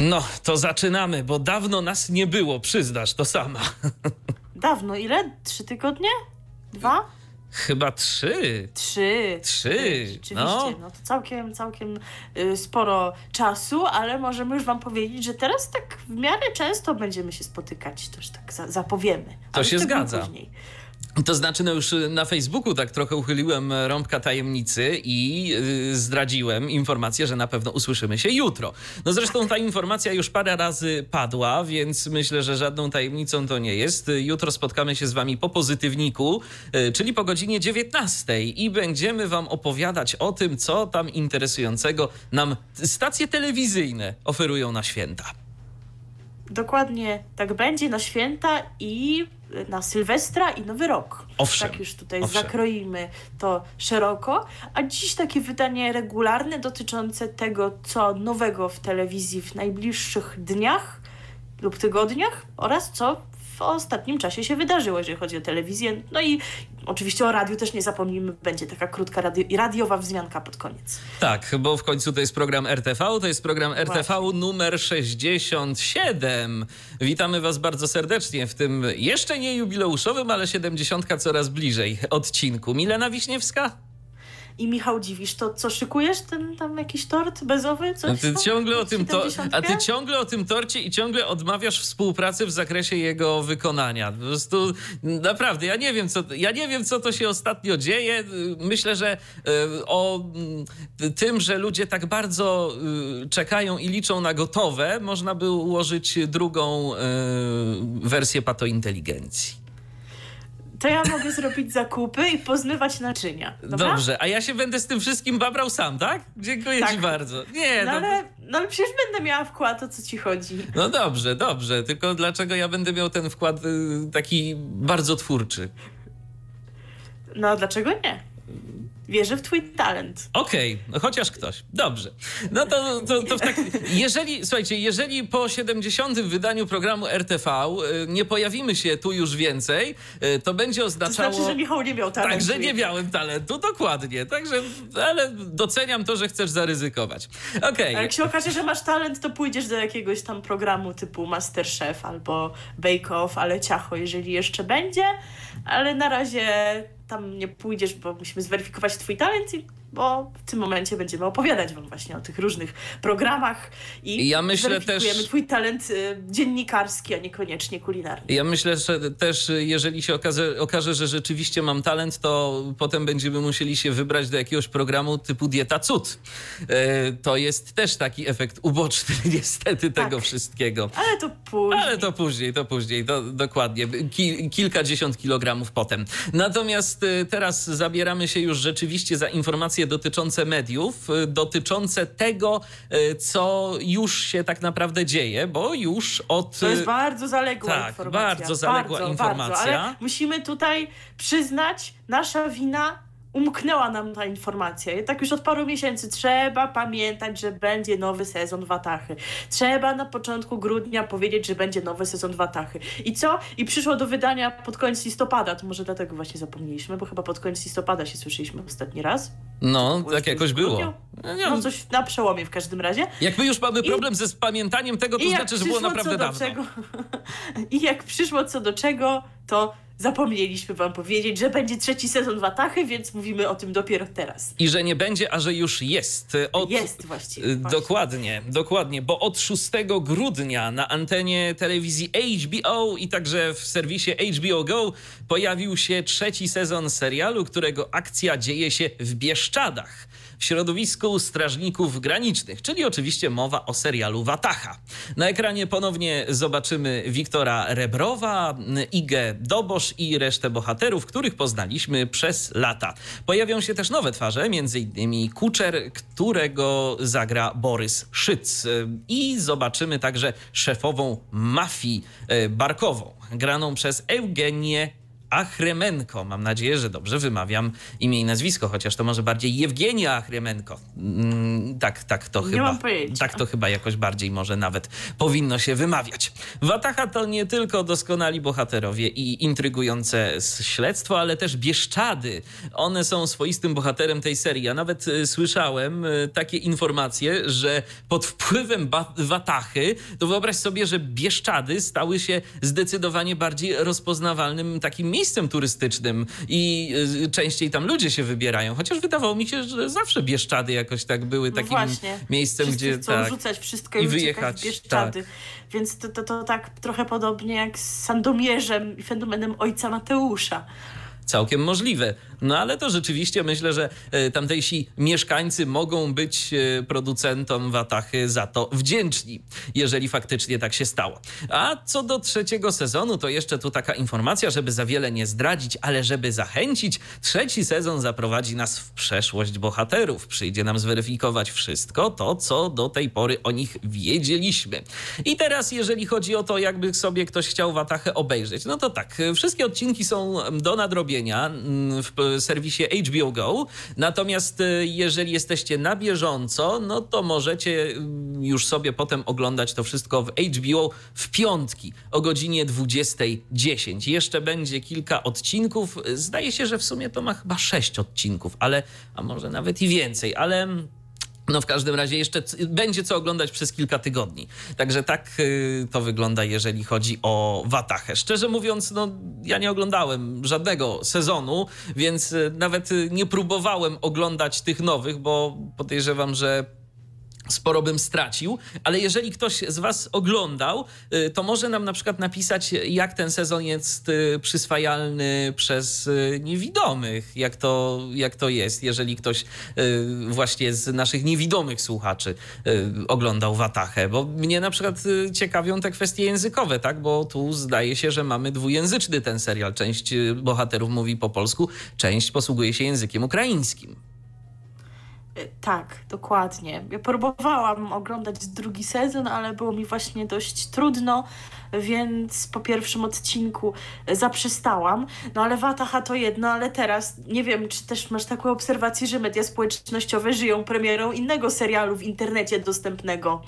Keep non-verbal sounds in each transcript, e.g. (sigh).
No, to zaczynamy, bo dawno nas nie było, przyznasz to sama. (laughs) Dawno, ile? Trzy tygodnie? Dwa? Chyba trzy. Trzy. Trzy, Rzeczywiście, no. no. to całkiem, całkiem y, sporo czasu, ale możemy już wam powiedzieć, że teraz tak w miarę często będziemy się spotykać, to już tak za, zapowiemy. To Ale się zgadza. Później. To znaczy, no już na Facebooku tak trochę uchyliłem rąbka tajemnicy i yy, zdradziłem informację, że na pewno usłyszymy się jutro. No zresztą ta informacja już parę razy padła, więc myślę, że żadną tajemnicą to nie jest. Jutro spotkamy się z wami po pozytywniku, yy, czyli po godzinie 19 i będziemy wam opowiadać o tym, co tam interesującego nam stacje telewizyjne oferują na święta. Dokładnie tak będzie na święta i na Sylwestra i Nowy Rok. Owszem, Tak już tutaj owszem. zakroimy to szeroko. A dziś takie wydanie regularne dotyczące tego, co nowego w telewizji w najbliższych dniach lub tygodniach oraz co w ostatnim czasie się wydarzyło, jeżeli chodzi o telewizję. No i oczywiście o radiu też nie zapomnimy, będzie taka krótka radio, radiowa wzmianka pod koniec. Tak, bo w końcu to jest program RTV, to jest program RTV numer 67. Witamy Was bardzo serdecznie w tym jeszcze nie jubileuszowym, ale 70 coraz bliżej odcinku. Milena Wiśniewska? I Michał Dziwisz, to co szykujesz? Ten tam jakiś tort bezowy? Coś A ty, tam? ciągle o tym to, 70? a ty ciągle o tym torcie i ciągle odmawiasz współpracy w zakresie jego wykonania. Po prostu naprawdę, ja nie wiem, co, ja nie wiem, co to się ostatnio dzieje. Myślę, że e, o mm, tym, że ludzie tak bardzo y, czekają i liczą na gotowe, można by ułożyć drugą e, wersję patointeligencji. To ja mogę zrobić zakupy i pozmywać naczynia. Dobra? Dobrze, a ja się będę z tym wszystkim babrał sam, tak? Dziękuję Tak. ci bardzo. Nie, No no, ale, no ale przecież będę miała wkład, o co ci chodzi. No dobrze, dobrze. Tylko dlaczego ja będę miał ten wkład y, taki bardzo twórczy? No dlaczego nie? Wierzę w twój talent. Okej, no chociaż ktoś. Dobrze. No to, to, to w tak... Jeżeli, słuchajcie, jeżeli po 70. wydaniu programu RTV y, nie pojawimy się tu już więcej, y, to będzie To oznaczało... znaczy, że Michał nie miał talentu. Tak, że nie miałem talentu, dokładnie. Także, ale doceniam to, że chcesz zaryzykować. Okej. A jak się okaże, że masz talent, to pójdziesz do jakiegoś tam programu typu Masterchef albo Bake Off, ale ciacho, jeżeli jeszcze będzie. Ale na razie tam nie pójdziesz, bo musimy zweryfikować twój talent, i- bo w tym momencie będziemy opowiadać wam właśnie o tych różnych programach i Ja myślę też- twój talent y, dziennikarski, a niekoniecznie kulinarny. Ja myślę, że też y, jeżeli się okaże, okaże, że rzeczywiście mam talent, to potem będziemy musieli się wybrać do jakiegoś programu typu Dieta Cud. E, To jest też taki efekt uboczny (laughs) niestety tego Tak. wszystkiego. Ale to później. Ale to później, to później, dokładnie. Ki, kilkadziesiąt kilogramów potem. Natomiast y, teraz zabieramy się już rzeczywiście za informacje dotyczące mediów, y, dotyczące tego, y, co już się tak naprawdę dzieje, bo już od... To jest y, bardzo zaległa tak, informacja. bardzo zaległa bardzo, informacja. Bardzo, ale musimy tutaj przyznać, nasza wina umknęła nam ta informacja. I tak już od paru miesięcy trzeba pamiętać, że będzie nowy sezon Watachy. Trzeba na początku grudnia powiedzieć, że będzie nowy sezon Watachy. I co? I przyszło do wydania pod koniec listopada. To może dlatego właśnie zapomnieliśmy, bo chyba pod koniec listopada się słyszeliśmy ostatni raz. No, tak jakoś było. No, nie, No coś na przełomie w każdym razie. Jak my już mamy I- problem ze pamiętaniem tego, to znaczy, że było naprawdę dawno. czego, (laughs) I jak przyszło co do czego, to zapomnieliśmy wam powiedzieć, że będzie trzeci sezon Watachy, więc mówimy o tym dopiero teraz. I że nie będzie, a że już jest. Od, Jest właściwie. Właśnie. Dokładnie, dokładnie, bo od 6 grudnia na antenie telewizji HBO i także w serwisie HBO Go pojawił się trzeci sezon serialu, którego akcja dzieje się w Bieszczadach. Środowisku strażników granicznych, czyli oczywiście mowa o serialu Watacha. Na ekranie ponownie zobaczymy Wiktora Rebrowa, Igę Dobosz i resztę bohaterów, których poznaliśmy przez lata. Pojawią się też nowe twarze, m.in. Kuczer, którego zagra Borys Szyc. I zobaczymy także szefową mafii e, barkową, graną przez Eugenię Achremenko. Mam nadzieję, że dobrze wymawiam imię i nazwisko, chociaż to może bardziej Jewgenia Achremenko. Mm, tak, tak to Nie chyba. mam pojęcia. Tak to chyba jakoś bardziej może nawet powinno się wymawiać. Wataha to nie tylko doskonali bohaterowie i intrygujące śledztwo, ale też Bieszczady. One są swoistym bohaterem tej serii. Ja nawet y, słyszałem y, takie informacje, że pod wpływem Watachy, to wyobraź sobie, że Bieszczady stały się zdecydowanie bardziej rozpoznawalnym takim miejscem turystycznym i y, częściej tam ludzie się wybierają. Chociaż wydawało mi się, że zawsze Bieszczady jakoś tak były No takim właśnie. miejscem, Wszyscy gdzie chcą tak. rzucać wszystko I i, wyjechać w Bieszczady. Więc to, to, to tak trochę podobnie jak z Sandomierzem i fenomenem ojca Mateusza. Całkiem możliwe. No ale to rzeczywiście myślę, że e, tamtejsi mieszkańcy mogą być e, producentom Watachy za to wdzięczni, jeżeli faktycznie tak się stało. A co do trzeciego sezonu, to jeszcze tu taka informacja, żeby za wiele nie zdradzić, ale żeby zachęcić, trzeci sezon zaprowadzi nas w przeszłość bohaterów. Przyjdzie nam zweryfikować wszystko to, co do tej pory o nich wiedzieliśmy. I teraz, jeżeli chodzi o to, jakby sobie ktoś chciał Watachę obejrzeć, no to tak, e, wszystkie odcinki są do nadrobienia w serwisie HBO Go. Natomiast e, jeżeli jesteście na bieżąco, no to możecie mm, już sobie potem oglądać to wszystko w HBO w piątki o godzinie 20.10. Jeszcze będzie kilka odcinków. Zdaje się, że w sumie to ma chyba sześć odcinków, ale a może nawet i więcej, ale no w każdym razie jeszcze będzie co oglądać przez kilka tygodni. Także tak y, to wygląda, jeżeli chodzi o Watachę. Szczerze mówiąc, no ja nie oglądałem żadnego sezonu, więc y, nawet y, nie próbowałem oglądać tych nowych, bo podejrzewam, że sporo bym stracił, ale jeżeli ktoś z Was oglądał, y, to może nam na przykład napisać, jak ten sezon jest y, przyswajalny przez y, niewidomych, jak to, jak to jest, jeżeli ktoś właśnie z naszych niewidomych słuchaczy oglądał Watachę, bo mnie na przykład ciekawią te kwestie językowe, tak, bo tu zdaje się, że mamy dwujęzyczny ten serial. Część bohaterów mówi po polsku, część posługuje się językiem ukraińskim. Y, Tak, dokładnie. Ja próbowałam oglądać drugi sezon, ale było mi właśnie dość trudno, więc po pierwszym odcinku zaprzestałam. No ale Wataha to jedno, ale teraz nie wiem, czy też masz taką obserwację, że media społecznościowe żyją premierą innego serialu w internecie dostępnego.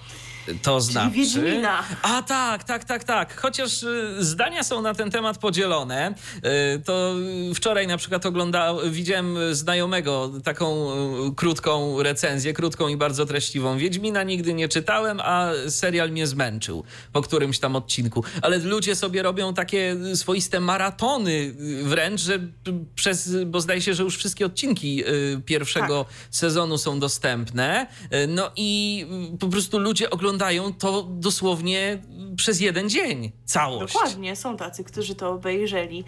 To znaczy. Wiedźmina. A tak, tak, tak, tak. Chociaż y, zdania są na ten temat podzielone. Y, To wczoraj na przykład oglądałem, widziałem znajomego taką y, krótką recenzję, krótką i bardzo treściwą. Wiedźmina nigdy nie czytałem, a serial mnie zmęczył po którymś tam odcinku. Ale ludzie sobie robią takie swoiste maratony wręcz, że przez, bo zdaje się, że już wszystkie odcinki pierwszego sezonu są dostępne. No i po prostu ludzie oglądają to dosłownie przez jeden dzień. Całość. Dokładnie, są tacy, którzy to obejrzeli.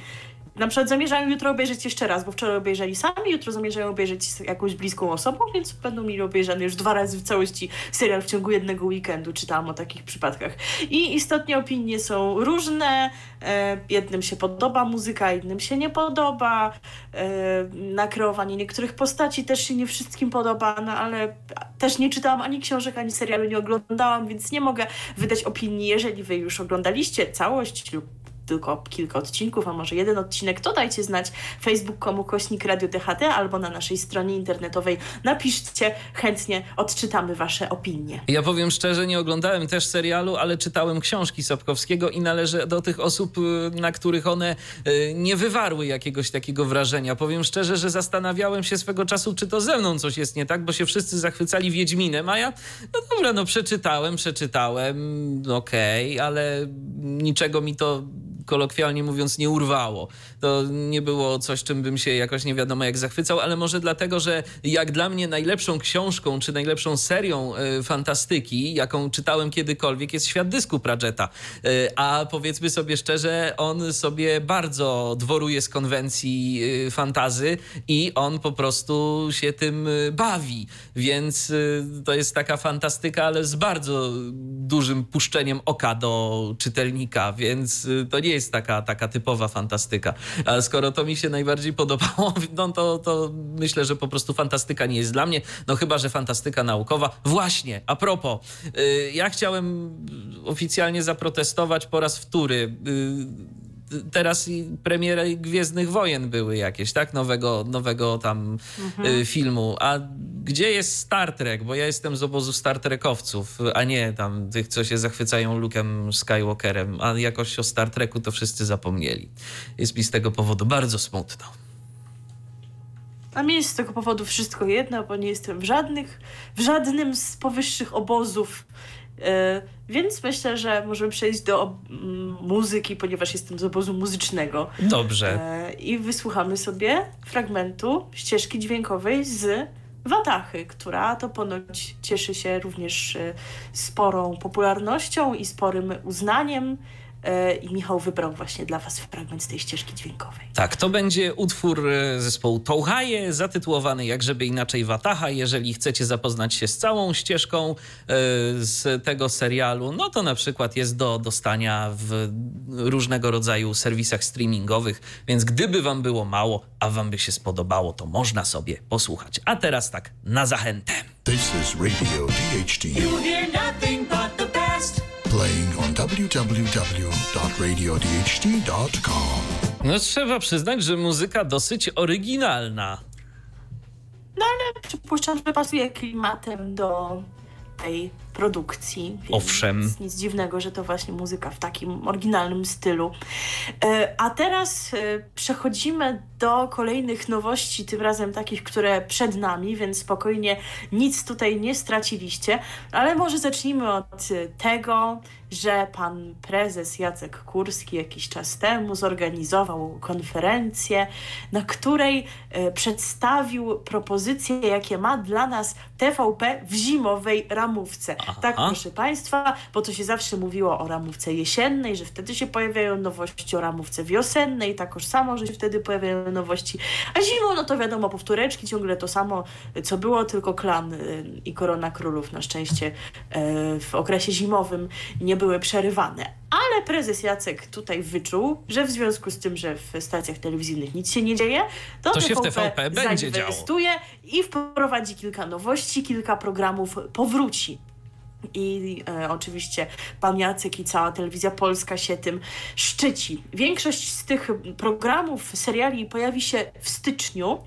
Na przykład zamierzają jutro obejrzeć jeszcze raz, bo wczoraj obejrzeli sami, jutro zamierzają obejrzeć z jakąś bliską osobą, więc będą mieli obejrzany już dwa razy w całości serial w ciągu jednego weekendu. Czytałam o takich przypadkach. I istotnie opinie są różne. E, jednym się podoba muzyka, innym się nie podoba. E, nakreowanie niektórych postaci też się nie wszystkim podoba, no ale też nie czytałam ani książek, ani serialu nie oglądałam, więc nie mogę wydać opinii. Jeżeli wy już oglądaliście całość lub tylko kilka odcinków, a może jeden odcinek, to dajcie znać facebook.com kośnik Radio THT albo na naszej stronie internetowej napiszcie, chętnie odczytamy wasze opinie. Ja powiem szczerze, nie oglądałem też serialu, ale czytałem książki Sapkowskiego i należę do tych osób, y, na których one y, nie wywarły jakiegoś takiego wrażenia. Powiem szczerze, że zastanawiałem się swego czasu, czy to ze mną coś jest nie tak, bo się wszyscy zachwycali Wiedźminem, a ja, no dobra, no przeczytałem, przeczytałem, okej, ale niczego mi to kolokwialnie mówiąc, nie urwało. To nie było coś, czym bym się jakoś nie wiadomo jak zachwycał, ale może dlatego, że jak dla mnie najlepszą książką, czy najlepszą serią y, fantastyki, jaką czytałem kiedykolwiek, jest Świat dysku Pradżeta. Y, a powiedzmy sobie szczerze, on sobie bardzo dworuje z konwencji y, fantazy i on po prostu się tym bawi. Więc to jest taka fantastyka, ale z bardzo dużym puszczeniem oka do czytelnika, więc to nie jest taka, taka typowa fantastyka. A skoro to mi się najbardziej podobało, (laughs) no to, to myślę, że po prostu fantastyka nie jest dla mnie, no chyba, że fantastyka naukowa. Właśnie, a propos, ja chciałem oficjalnie zaprotestować po raz wtóry teraz premiery Gwiezdnych Wojen były jakieś, tak? Nowego, nowego tam mhm. Y, filmu. A gdzie jest Star Trek? Bo ja jestem z obozu Star Trekowców, a nie tam tych, co się zachwycają Luke'em Skywalkerem. A jakoś o Star Treku to wszyscy zapomnieli. Jest mi z tego powodu bardzo smutno. A mi jest z tego powodu wszystko jedno, bo nie jestem w żadnych, w żadnym z powyższych obozów. Yy, więc myślę, że możemy przejść do mm, muzyki, ponieważ jestem z obozu muzycznego. Dobrze. Yy, I wysłuchamy sobie fragmentu ścieżki dźwiękowej z Watachy, która to ponoć cieszy się również yy, sporą popularnością i sporym uznaniem E, i Michał wybrał właśnie dla Was fragment z tej ścieżki dźwiękowej. Tak, to będzie utwór e, zespołu Touhaje, zatytułowany jak żeby inaczej Wataha. Jeżeli chcecie zapoznać się z całą ścieżką e, z tego serialu, no to na przykład jest do dostania w różnego rodzaju serwisach streamingowych, więc gdyby Wam było mało, a Wam by się spodobało, to można sobie posłuchać. A teraz tak, na zachętę. This is Radio DHT. Playing on www.radiodht.com. No trzeba przyznać, że muzyka dosyć oryginalna. No ale przypuszczam, że pasuje klimatem do tej produkcji. Owszem. Nic dziwnego, że to właśnie muzyka w takim oryginalnym stylu. E, a teraz e, przechodzimy do kolejnych nowości, tym razem takich, które przed nami, więc spokojnie nic tutaj nie straciliście, ale może zacznijmy od tego, że pan prezes Jacek Kurski jakiś czas temu zorganizował konferencję, na której e, przedstawił propozycje, jakie ma dla nas TVP w zimowej ramówce. Aha. Tak, proszę Państwa, bo to się zawsze mówiło o ramówce jesiennej, że wtedy się pojawiają nowości, o ramówce wiosennej, takoż samo, że się wtedy pojawiają nowości. A zimą, no to wiadomo, powtóreczki, ciągle to samo, co było, tylko klan y, i korona królów na szczęście y, w okresie zimowym nie były przerywane. Ale prezes Jacek tutaj wyczuł, że w związku z tym, że w stacjach telewizyjnych nic się nie dzieje, to, to się w TVP będzie działo. i wprowadzi kilka nowości, kilka programów powróci. I e, oczywiście pan Jacek i cała telewizja polska się tym szczyci. Większość z tych programów, seriali pojawi się w styczniu.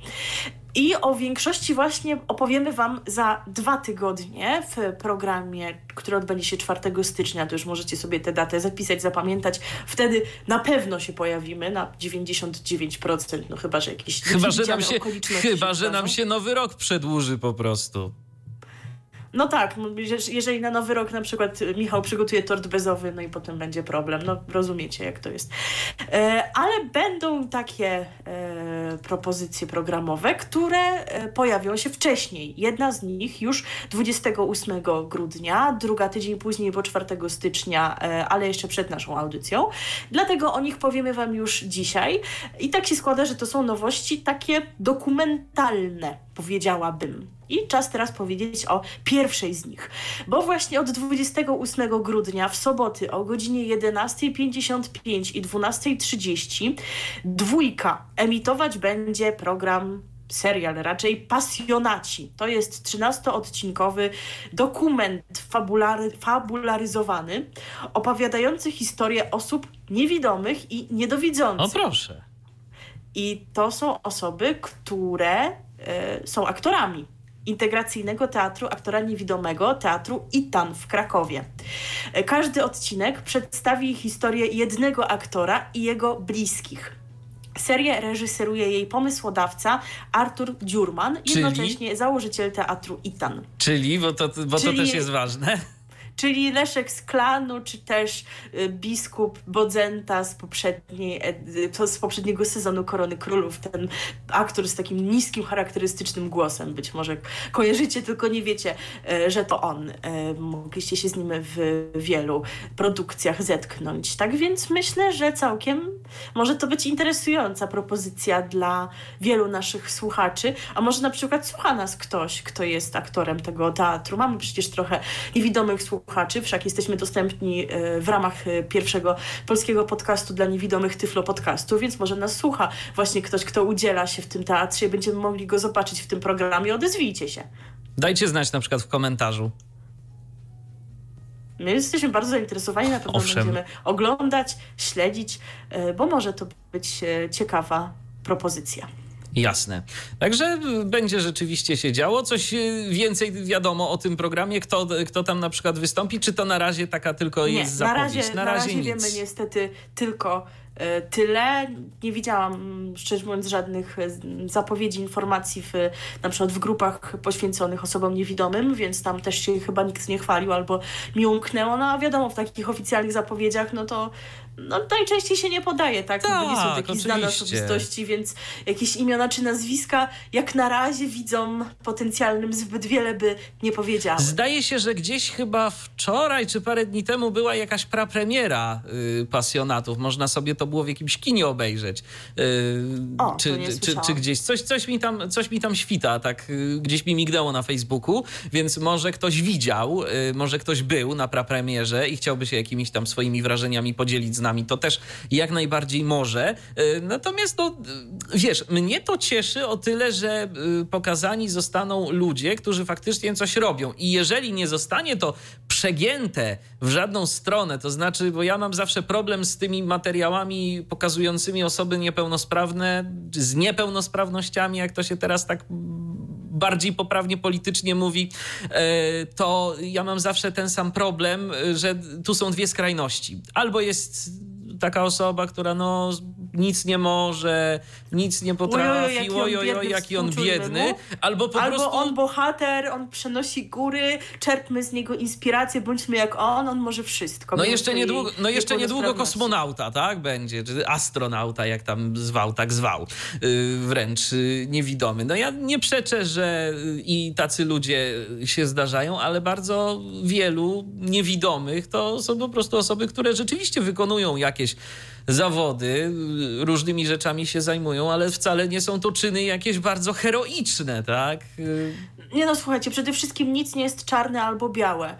I o większości właśnie opowiemy Wam za dwa tygodnie w programie, który odbędzie się 4 stycznia. To już możecie sobie tę datę zapisać, zapamiętać. Wtedy na pewno się pojawimy na 99%, no chyba, że jakieś chyba, że nam się, Chyba, że nam się nowy rok przedłuży po prostu. No tak, jeżeli na nowy rok na przykład Michał przygotuje tort bezowy, no i potem będzie problem. No rozumiecie, jak to jest. E, ale będą takie e, propozycje programowe, które e, pojawią się wcześniej. Jedna z nich już 28 grudnia, druga tydzień później, bo 4 stycznia, ale jeszcze przed naszą audycją. Dlatego o nich powiemy Wam już dzisiaj. I tak się składa, że to są nowości takie dokumentalne, powiedziałabym. I czas teraz powiedzieć o pierwszej z nich, bo właśnie od 28 grudnia w soboty o godzinie 11.55 i 12.30 dwójka emitować będzie program serial, raczej pasjonaci. To jest 13-odcinkowy dokument fabulary, fabularyzowany, opowiadający historię osób niewidomych i niedowidzących. O proszę. I to są osoby, które y, są aktorami integracyjnego teatru aktora niewidomego, teatru ITAN w Krakowie. Każdy odcinek przedstawi historię jednego aktora i jego bliskich. Serię reżyseruje jej pomysłodawca Artur Dziurman, jednocześnie założyciel teatru ITAN. Czyli, bo to, bo Czyli, to też jest ważne. Czyli Leszek z klanu, czy też y, biskup Bodzenta z, poprzedniej, z poprzedniego sezonu Korony Królów, ten aktor z takim niskim, charakterystycznym głosem. Być może kojarzycie, tylko nie wiecie, y, że to on. Y, mogliście się z nim w wielu produkcjach zetknąć. Tak więc myślę, że całkiem może to być interesująca propozycja dla wielu naszych słuchaczy, a może na przykład słucha nas ktoś, kto jest aktorem tego teatru. Mamy przecież trochę niewidomych słuchaczy, wszak jesteśmy dostępni e, w ramach e, pierwszego polskiego podcastu dla niewidomych Tyflo Podcastu, więc może nas słucha właśnie ktoś, kto udziela się w tym teatrze i będziemy mogli go zobaczyć w tym programie. Odezwijcie się. Dajcie znać na przykład w komentarzu. My jesteśmy bardzo zainteresowani, na pewno Owszem. będziemy oglądać, śledzić, e, bo może to być ciekawa propozycja. Jasne. Także będzie rzeczywiście się działo. Coś y, więcej wiadomo o tym programie? Kto, kto tam na przykład wystąpi? Czy to na razie taka tylko Nie, jest zapowiedź? Na razie, na razie, na razie wiemy niestety tylko e, tyle. Nie widziałam, szczerze mówiąc, żadnych e, zapowiedzi, informacji w, na przykład w grupach poświęconych osobom niewidomym, więc tam też się chyba nikt nie chwalił albo mi umknęło. No a wiadomo, w takich oficjalnych zapowiedziach, no to no najczęściej się nie podaje, tak? tak no, nie są tak, takie znane osobistości, więc jakieś imiona czy nazwiska jak na razie widzą potencjalnym zbyt wiele by nie powiedziały. Zdaje się, że gdzieś chyba wczoraj czy parę dni temu była jakaś prapremiera yy, pasjonatów. Można sobie to było w jakimś kinie obejrzeć. Yy, o, czy, czy, czy, gdzieś. Coś, coś, mi tam, coś mi tam świta, tak yy, gdzieś mi mignęło na Facebooku, więc może ktoś widział, y, może ktoś był na prapremierze i chciałby się jakimiś tam swoimi wrażeniami podzielić z nami, to też jak najbardziej może. E, natomiast, no, wiesz, mnie to cieszy o tyle, że e, pokazani zostaną ludzie, którzy faktycznie coś robią. I jeżeli nie zostanie to przegięte w żadną stronę, to znaczy, bo ja mam zawsze problem z tymi materiałami pokazującymi osoby niepełnosprawne, z niepełnosprawnościami, jak to się teraz tak bardziej poprawnie politycznie mówi, e, to ja mam zawsze ten sam problem, że tu są dwie skrajności. Albo jest taka osoba, która no nic nie może, nic nie potrafi, ojojo, jaki on biedny, albo po albo prostu... on bohater, on przenosi góry, czerpmy z niego inspirację, bądźmy jak on, on może wszystko. No jeszcze niedługo, no jeszcze niedługo kosmonauta, tak, będzie, czy astronauta, jak tam zwał, tak zwał, yy, wręcz yy, niewidomy. No ja nie przeczę, że yy, i tacy ludzie się zdarzają, ale bardzo wielu niewidomych to są po prostu osoby, które rzeczywiście wykonują jakieś zawody, różnymi rzeczami się zajmują, ale wcale nie są to czyny jakieś bardzo heroiczne, tak? Nie no, słuchajcie, przede wszystkim nic nie jest czarne albo białe.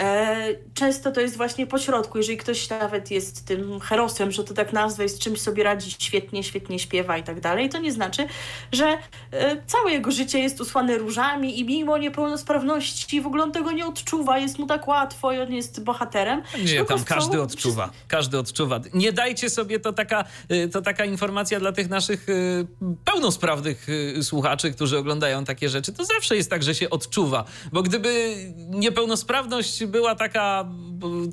E, często to jest właśnie pośrodku, jeżeli ktoś nawet jest tym herosem, że to tak nazwę, z czymś sobie radzi świetnie, świetnie śpiewa i tak dalej, to nie znaczy, że e, całe jego życie jest usłane różami i mimo niepełnosprawności w ogóle on tego nie odczuwa, jest mu tak łatwo i on jest bohaterem. Nie, tam każdy odczuwa, każdy odczuwa. Nie dajcie sobie, to taka, e, to taka informacja dla tych naszych pełnosprawnych słuchaczy, którzy oglądają takie rzeczy, to zawsze jest tak, że się odczuwa, bo gdyby niepełnosprawność była taka,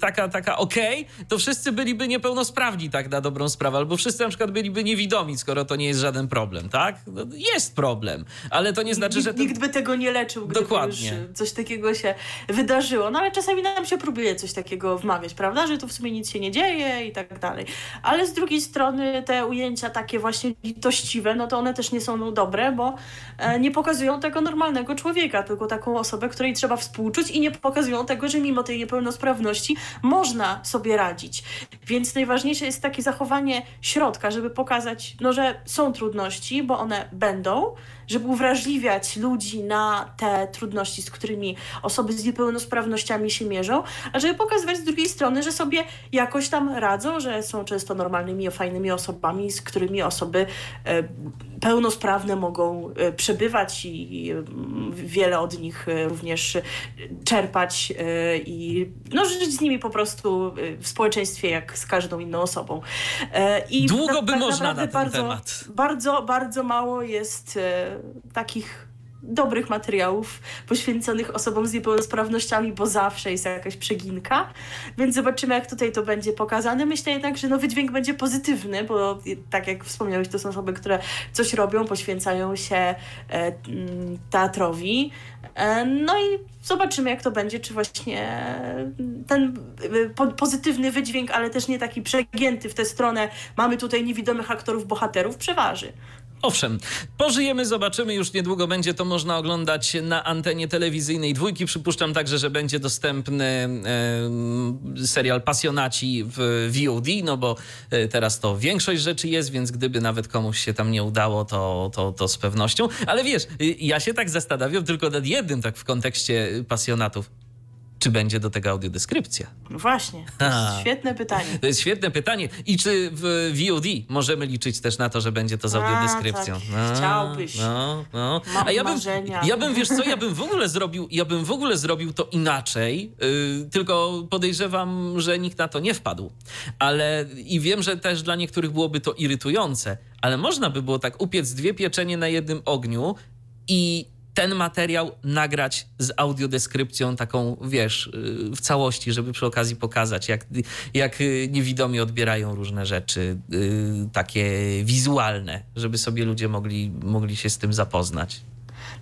taka, taka okej, okay, to wszyscy byliby niepełnosprawni tak na dobrą sprawę, albo wszyscy na przykład byliby niewidomi, skoro to nie jest żaden problem, tak? No, jest problem, ale to nie znaczy, że... To... Nikt by tego nie leczył, gdyby Dokładnie. coś takiego się wydarzyło. No ale czasami nam się próbuje coś takiego wmawiać, prawda? Że tu w sumie nic się nie dzieje i tak dalej. Ale z drugiej strony te ujęcia takie właśnie litościwe, no to one też nie są dobre, bo e, nie pokazują tego normalnego człowieka, tylko taką osobę, której trzeba współczuć i nie pokazują tego, że mimo tej niepełnosprawności można sobie radzić. Więc najważniejsze jest takie zachowanie środka, żeby pokazać, no, że są trudności, bo one będą, żeby uwrażliwiać ludzi na te trudności, z którymi osoby z niepełnosprawnościami się mierzą, a żeby pokazywać z drugiej strony, że sobie jakoś tam radzą, że są często normalnymi, fajnymi osobami, z którymi osoby e, pełnosprawne mogą e, przebywać i wiele od nich e, również czerpać i no, żyć z nimi po prostu w społeczeństwie jak z każdą inną osobą. I Długo by tak można na ten bardzo, temat. Bardzo, bardzo mało jest takich dobrych materiałów poświęconych osobom z niepełnosprawnościami, bo zawsze jest jakaś przeginka, więc zobaczymy, jak tutaj to będzie pokazane. Myślę jednak, że no wydźwięk będzie pozytywny, bo tak jak wspomniałeś, to są osoby, które coś robią, poświęcają się e, mm, teatrowi. E, no i zobaczymy, jak to będzie, czy właśnie ten e, pozytywny wydźwięk, ale też nie taki przegięty w tę stronę, mamy tutaj niewidomych aktorów, bohaterów, przeważy. Owszem, pożyjemy, zobaczymy. Już niedługo będzie to można oglądać na antenie telewizyjnej dwójki. Przypuszczam także, że będzie dostępny e, serial Pasjonaci w VOD, no bo e, teraz to większość rzeczy jest, więc gdyby nawet komuś się tam nie udało, to, to, to z pewnością. Ale wiesz, y, ja się tak zastanawiam tylko nad jednym, tak w kontekście pasjonatów czy będzie do tego audiodeskrypcja? No właśnie, to jest świetne pytanie. To jest świetne pytanie. I czy w VOD możemy liczyć też na to, że będzie to z audiodeskrypcją? A, tak. Chciałbyś. No, no. A ja bym, ja bym, wiesz co, ja bym w ogóle zrobił, ja bym w ogóle zrobił to inaczej, yy, tylko podejrzewam, że nikt na to nie wpadł. Ale i wiem, że też dla niektórych byłoby to irytujące, ale można by było tak upiec dwie pieczenie na jednym ogniu i ten materiał nagrać z audiodeskrypcją taką, wiesz, y, w całości, żeby przy okazji pokazać, jak, jak y, niewidomi odbierają różne rzeczy, y, takie wizualne, żeby sobie ludzie mogli, mogli się z tym zapoznać.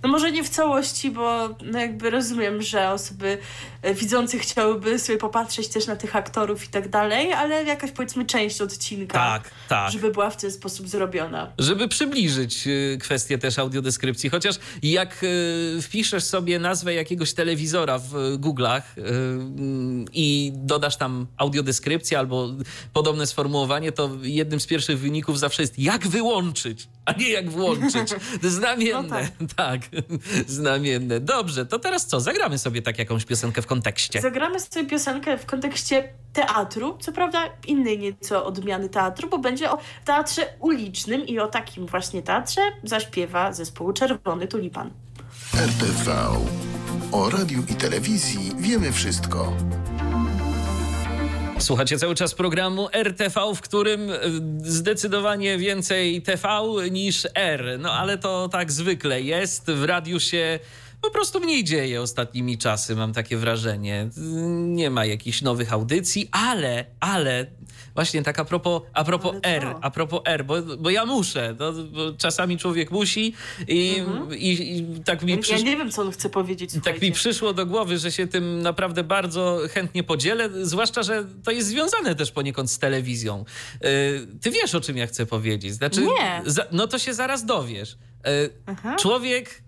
No może nie w całości, bo no jakby rozumiem, że osoby e, widzące chciałyby sobie popatrzeć też na tych aktorów i tak dalej, ale jakaś powiedzmy część odcinka, tak, tak. żeby była w ten sposób zrobiona. Żeby przybliżyć e, kwestię też audiodeskrypcji, chociaż jak e, wpiszesz sobie nazwę jakiegoś telewizora w Google'ach i dodasz tam audiodeskrypcję albo podobne sformułowanie, to jednym z pierwszych wyników zawsze jest jak wyłączyć, a nie jak włączyć. (laughs) Znamienne. No tak. (laughs) tak. Znamienne. Dobrze, to teraz co? Zagramy sobie tak jakąś piosenkę w kontekście. Zagramy sobie piosenkę w kontekście teatru, co prawda innej nieco odmiany teatru, bo będzie o teatrze ulicznym i o takim właśnie teatrze zaśpiewa zespół Czerwony Tulipan. RTV. O radiu i telewizji wiemy wszystko. Słuchacie cały czas programu RTV, w którym e, zdecydowanie więcej TV niż R. No ale to tak zwykle jest. W radiu się po prostu mniej dzieje ostatnimi czasy, mam takie wrażenie. Nie ma jakichś nowych audycji, ale, ale Właśnie tak a propos, a propos R, a propos R, bo, bo ja muszę, no, bo czasami człowiek musi i, mhm. i, i tak mi przyszło... Ja nie wiem, co on chce powiedzieć, słuchajcie. Tak mi przyszło do głowy, że się tym naprawdę bardzo chętnie podzielę, zwłaszcza, że to jest związane też poniekąd z telewizją. Y, ty wiesz, o czym ja chcę powiedzieć. Znaczy, nie. no to się zaraz dowiesz. Y, człowiek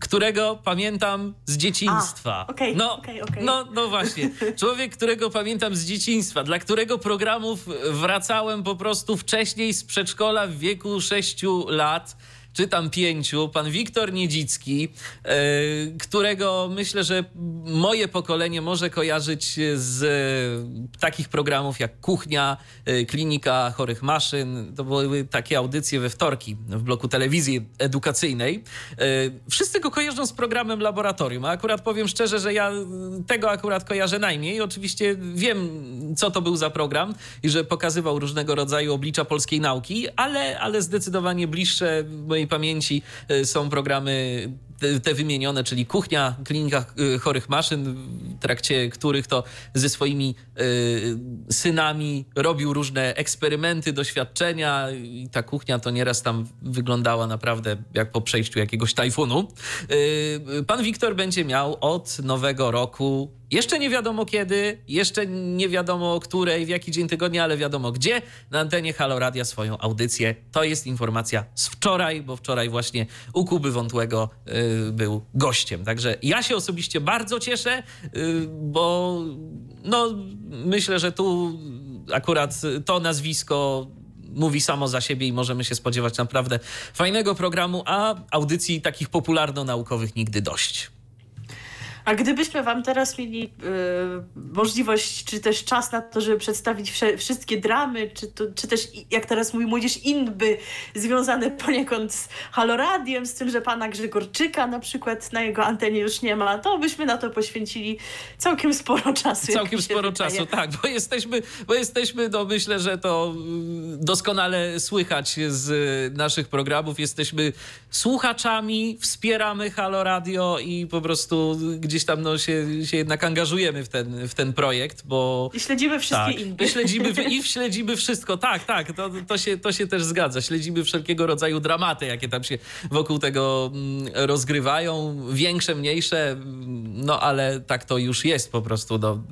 którego pamiętam z dzieciństwa. A, okay, no, okay, okay. no, no właśnie. Człowiek, którego pamiętam z dzieciństwa, dla którego programów wracałem po prostu wcześniej z przedszkola w wieku 6 lat czy tam pięciu, pan Wiktor Niedzicki, e, którego myślę, że moje pokolenie może kojarzyć z takich programów jak Kuchnia, e, Klinika Chorych Maszyn. To były takie audycje we wtorki w bloku telewizji edukacyjnej. E, wszyscy go kojarzą z programem Laboratorium, a akurat powiem szczerze, że ja tego akurat kojarzę najmniej. Oczywiście wiem, co to był za program i że pokazywał różnego rodzaju oblicza polskiej nauki, ale, ale zdecydowanie bliższe mojej pamięci e, są programy te wymienione, czyli kuchnia, klinika e, chorych maszyn, w trakcie których to ze swoimi y, synami robił różne eksperymenty, doświadczenia i ta kuchnia to nieraz tam wyglądała naprawdę jak po przejściu jakiegoś tajfunu. Y, pan Wiktor będzie miał od nowego roku jeszcze nie wiadomo kiedy, jeszcze nie wiadomo o której, w jaki dzień tygodnia, ale wiadomo gdzie. Na antenie Halo Radia swoją audycję. To jest informacja z wczoraj, bo wczoraj właśnie u Kuby Wątłego y, był gościem. Także ja się osobiście bardzo cieszę, y, bo no, myślę, że tu akurat to nazwisko mówi samo za siebie i możemy się spodziewać naprawdę fajnego programu, a audycji takich popularno-naukowych nigdy dość. A gdybyśmy Wam teraz mieli y, możliwość, czy też czas na to, żeby przedstawić wsze, wszystkie dramy, czy, to, czy też, jak teraz mówi młodzież, inby związane poniekąd z Haloradiem, z tym, że pana Grzegorczyka na przykład na jego antenie już nie ma, to byśmy na to poświęcili całkiem sporo czasu. Całkiem sporo wydaje. czasu, tak, bo jesteśmy, bo jesteśmy, no myślę, że to y, doskonale słychać z naszych programów. Jesteśmy słuchaczami, wspieramy Halo Radio i po prostu gdzieś tam no, się, się jednak angażujemy w ten, w ten projekt, bo... I śledzimy wszystkie tak, inne. I śledzimy, I (laughs) śledzimy wszystko, tak, tak, to, to, się, to się też zgadza. Śledzimy wszelkiego rodzaju dramaty, jakie tam się wokół tego mm, rozgrywają, większe, mniejsze, no ale tak to już jest po prostu. No,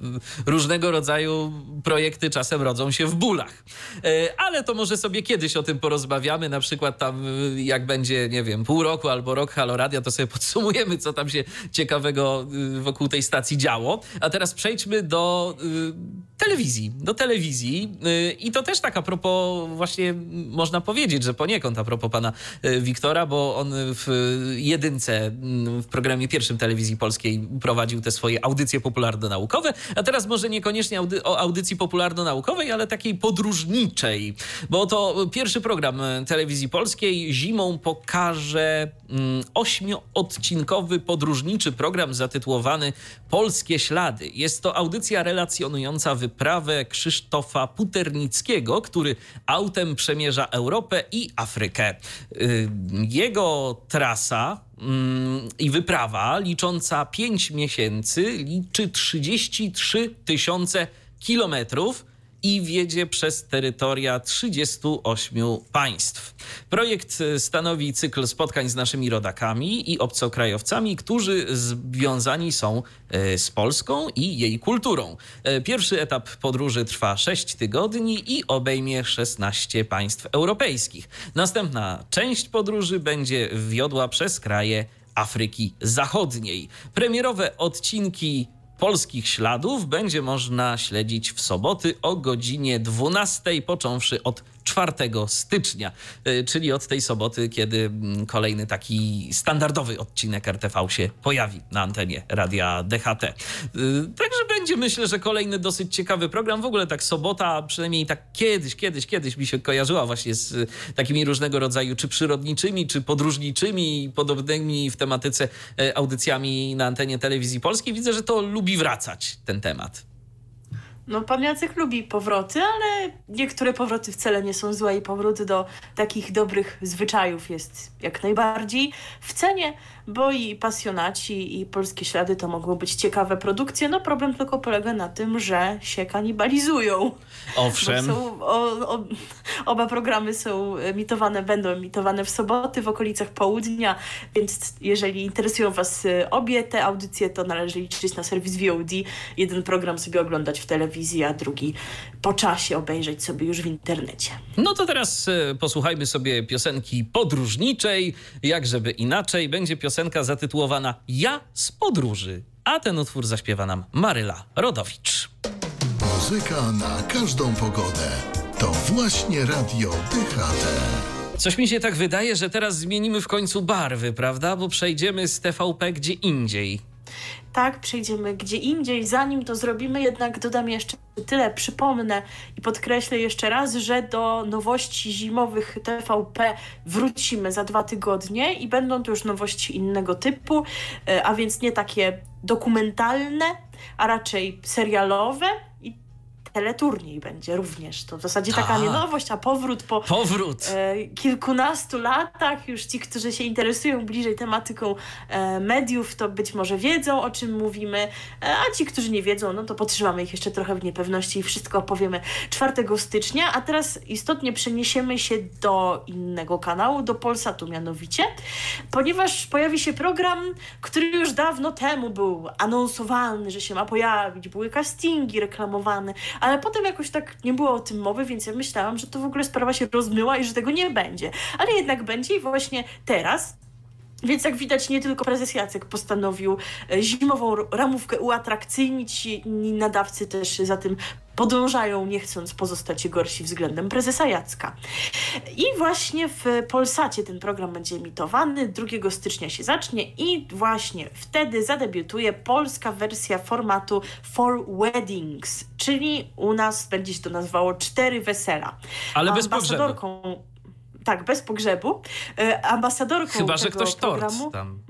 różnego rodzaju projekty czasem rodzą się w bólach. E, ale to może sobie kiedyś o tym porozmawiamy, na przykład tam jak będzie, nie wiem, pół roku albo rok Haloradia, to sobie podsumujemy, co tam się ciekawego y, wokół tej stacji działo. A teraz przejdźmy do y, telewizji. Do telewizji. Y, I to też tak a propos, właśnie można powiedzieć, że poniekąd a propos pana Wiktora, bo on w jedynce, w programie pierwszym telewizji polskiej prowadził te swoje audycje popularno-naukowe, a teraz może niekoniecznie audy o audycji popularno-naukowej, ale takiej podróżniczej, bo to pierwszy program telewizji polskiej zimą pokaże mm, ośmioodcinkowy podróżniczy program zatytułowany Polskie Ślady. Jest to audycja relacjonująca wyprawę Krzysztofa Puternickiego, który autem przemierza Europę i Afrykę. Y, jego trasa mm, i wyprawa licząca 5 miesięcy liczy 33 tysiące kilometrów i wiedzie przez terytoria 38 państw. Projekt stanowi cykl spotkań z naszymi rodakami i obcokrajowcami, którzy związani są e, z Polską i jej kulturą. E, pierwszy etap podróży trwa 6 tygodni i obejmie 16 państw europejskich. Następna część podróży będzie wiodła przez kraje Afryki Zachodniej. Premierowe odcinki polskich śladów będzie można śledzić w soboty o godzinie 12, począwszy od 4 stycznia, y, czyli od tej soboty, kiedy mm, kolejny taki standardowy odcinek RTV się pojawi na antenie radia DHT. Y, także będzie myślę, że kolejny dosyć ciekawy program. W ogóle tak sobota, przynajmniej tak kiedyś, kiedyś, kiedyś mi się kojarzyła właśnie z y, takimi różnego rodzaju czy przyrodniczymi, czy podróżniczymi, podobnymi w tematyce audycjami na antenie telewizji polskiej. Widzę, że to lubi wracać ten temat. No, pan Jacek lubi powroty, ale niektóre powroty wcale nie są złe i powrót do takich dobrych zwyczajów jest jak najbardziej w cenie bo i pasjonaci i polskie ślady to mogą być ciekawe produkcje. No problem tylko polega na tym, że się kanibalizują. Owszem. Są, o, o, oba programy są emitowane, będą emitowane w soboty w okolicach południa, więc jeżeli interesują Was y, obie te audycje, to należy liczyć na serwis VOD. Jeden program sobie oglądać w telewizji, a drugi po czasie obejrzeć sobie już w internecie. No to teraz y, posłuchajmy sobie piosenki podróżniczej. Jak żeby inaczej, będzie piosenka piosenka zatytułowana Ja z podróży, a ten utwór zaśpiewa nam Maryla Rodowicz. Muzyka na każdą pogodę. To właśnie radio DHT. Coś mi się tak wydaje, że teraz zmienimy w końcu barwy, prawda? Bo przejdziemy z TVP gdzie indziej tak, przejdziemy gdzie indziej. Zanim to zrobimy, jednak dodam jeszcze tyle, przypomnę i podkreślę jeszcze raz, że do nowości zimowych TVP wrócimy za dwa tygodnie i będą to już nowości innego typu, e, a więc nie takie dokumentalne, a raczej serialowe teleturniej będzie również. To w zasadzie taka tak. nie nowość, a powrót po powrót. E, kilkunastu latach. Już ci, którzy się interesują bliżej tematyką e, mediów, to być może wiedzą, o czym mówimy, e, a ci, którzy nie wiedzą, no to potrzymamy ich jeszcze trochę w niepewności i wszystko opowiemy 4 stycznia. A teraz istotnie przeniesiemy się do innego kanału, do Polsatu mianowicie, ponieważ pojawi się program, który już dawno temu był anonsowany, że się ma pojawić, były castingi reklamowane, ale potem jakoś tak nie było o tym mowy, więc ja myślałam, że to w ogóle sprawa się rozmyła i że tego nie będzie. Ale jednak będzie i właśnie teraz Więc jak widać, nie tylko prezes Jacek postanowił e, zimową ramówkę uatrakcyjnić, inni nadawcy też za tym podążają, nie chcąc pozostać gorsi względem prezesa Jacka. I właśnie w Polsacie ten program będzie emitowany, 2 stycznia się zacznie i właśnie wtedy zadebiutuje polska wersja formatu For Weddings, czyli u nas będzie się to nazywało Cztery Wesela. Ale bez pogrzebu. Tak, bez pogrzebu. E, ambasadorką Chyba, że ktoś programu, tort tam.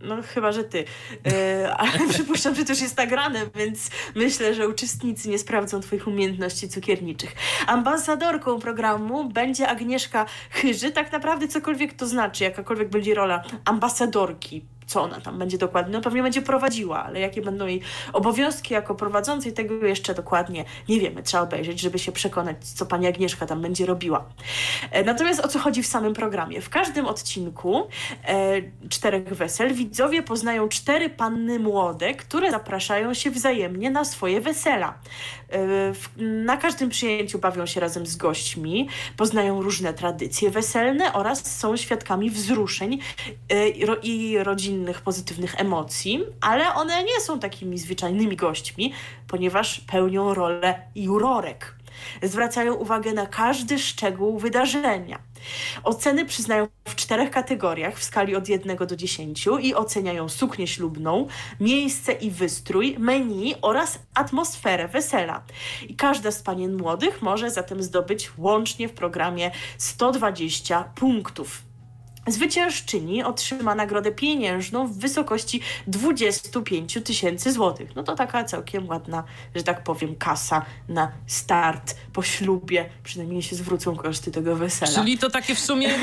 No chyba, że ty. E, (laughs) ale przypuszczam, że to już jest nagrane, więc myślę, że uczestnicy nie sprawdzą twoich umiejętności cukierniczych. Ambasadorką programu będzie Agnieszka Chyży. Tak naprawdę cokolwiek to znaczy, jakakolwiek będzie rola ambasadorki co ona tam będzie dokładnie, no pewnie będzie prowadziła, ale jakie będą jej obowiązki jako prowadzącej, tego jeszcze dokładnie nie wiemy. Trzeba obejrzeć, żeby się przekonać, co pani Agnieszka tam będzie robiła. E, natomiast o co chodzi w samym programie? W każdym odcinku e, czterech wesel widzowie poznają cztery panny młode, które zapraszają się wzajemnie na swoje wesela. W, na każdym przyjęciu bawią się razem z gośćmi, poznają różne tradycje weselne oraz są świadkami wzruszeń e, i rodzin innych pozytywnych emocji, ale one nie są takimi zwyczajnymi gośćmi, ponieważ pełnią rolę jurorek. Zwracają uwagę na każdy szczegół wydarzenia. Oceny przyznają w czterech kategoriach w skali od 1 do 10 i oceniają suknię ślubną, miejsce i wystrój, menu oraz atmosferę wesela. I każda z panien młodych może zatem zdobyć łącznie w programie 120 punktów. Zwyciężczyni otrzyma nagrodę pieniężną w wysokości 25 tysięcy złotych. No to taka całkiem ładna, że tak powiem, kasa na start po ślubie. Przynajmniej się zwrócą koszty tego wesela. Czyli to takie w sumie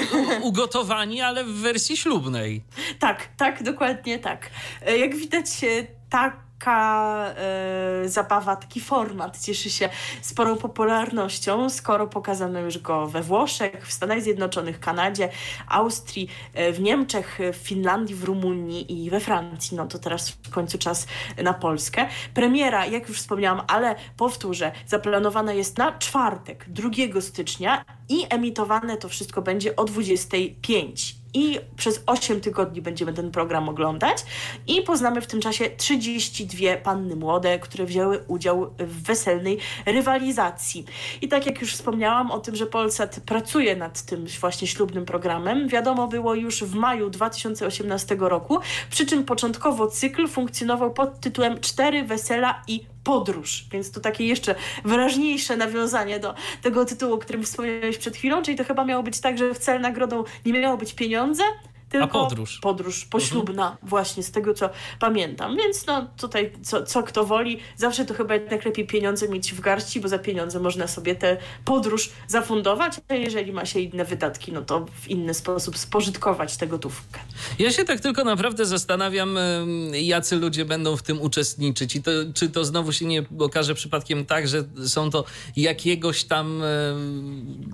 ugotowanie, ale w wersji ślubnej. Tak, tak, dokładnie tak. E, jak widać, e, tak taka e, zabawa, taki format cieszy się sporą popularnością, skoro pokazano już go we Włoszech, w Stanach Zjednoczonych, Kanadzie, Austrii, e, w Niemczech, w Finlandii, w Rumunii i we Francji. No to teraz w końcu czas na Polskę. Premiera, jak już wspomniałam, ale powtórzę, zaplanowana jest na czwartek, 2 stycznia i emitowane to wszystko będzie o 25 i przez 8 tygodni będziemy ten program oglądać i poznamy w tym czasie 32 panny młode, które wzięły udział w weselnej rywalizacji. I tak jak już wspomniałam o tym, że Polsat pracuje nad tym właśnie ślubnym programem, wiadomo było już w maju 2018 roku, przy czym początkowo cykl funkcjonował pod tytułem Cztery wesela i podróż, więc to takie jeszcze wyraźniejsze nawiązanie do tego tytułu, o którym wspomniałeś przed chwilą, czyli to chyba miało być tak, że w cel nagrodą nie miało być pieniądze, tylko A podróż. Podróż poślubna, mhm. właśnie z tego co pamiętam. Więc no tutaj co, co kto woli, zawsze to chyba jednak lepiej pieniądze mieć w garści, bo za pieniądze można sobie tę podróż zafundować, a jeżeli ma się inne wydatki, no to w inny sposób spożytkować tę gotówkę. Ja się tak tylko naprawdę zastanawiam, jacy ludzie będą w tym uczestniczyć i to, czy to znowu się nie okaże przypadkiem tak, że są to jakiegoś tam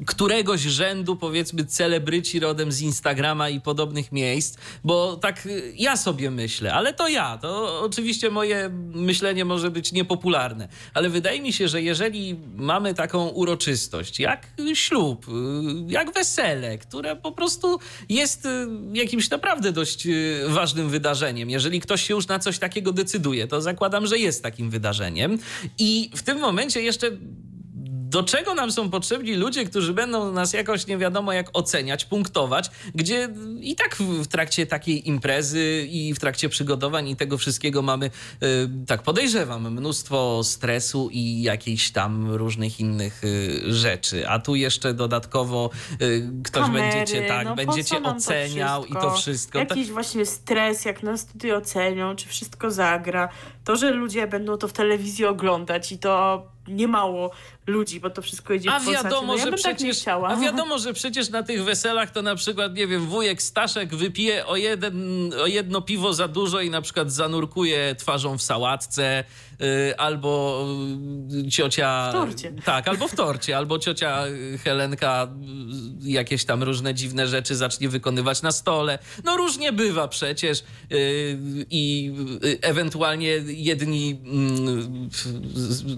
któregoś rzędu powiedzmy celebryci rodem z Instagrama i podobnych miejsc, bo tak y, ja sobie myślę, ale to ja, to oczywiście moje myślenie może być niepopularne, ale wydaje mi się, że jeżeli mamy taką uroczystość, jak ślub, y, jak wesele, które po prostu jest y, jakimś naprawdę dość ważnym wydarzeniem, jeżeli ktoś się już na coś takiego decyduje, to zakładam, że jest takim wydarzeniem. I w tym momencie jeszcze do czego nam są potrzebni ludzie, którzy będą nas jakoś nie wiadomo jak oceniać, punktować, gdzie i tak w trakcie takiej imprezy i w trakcie przygotowań i tego wszystkiego mamy, yy, tak podejrzewam, mnóstwo stresu i jakichś tam różnych innych yy, rzeczy. A tu jeszcze dodatkowo yy, ktoś Kamery, będziecie tak, no będziecie oceniał to i to wszystko. Jakiś właśnie stres, jak nas tutaj ocenią, czy wszystko zagra. To, że ludzie będą to w telewizji oglądać i to niemało ludzi, bo to wszystko idzie a w wiadomo, no, ja że tak przecież, tak A wiadomo, że przecież na tych weselach to na przykład, nie wiem, wujek Staszek wypije o, jeden, o jedno piwo za dużo i na przykład zanurkuje twarzą w sałatce, y, albo y, ciocia... W torcie. Tak, albo w torcie, albo ciocia Helenka y, jakieś tam różne dziwne rzeczy zacznie wykonywać na stole. No różnie bywa przecież i ewentualnie jedni mm,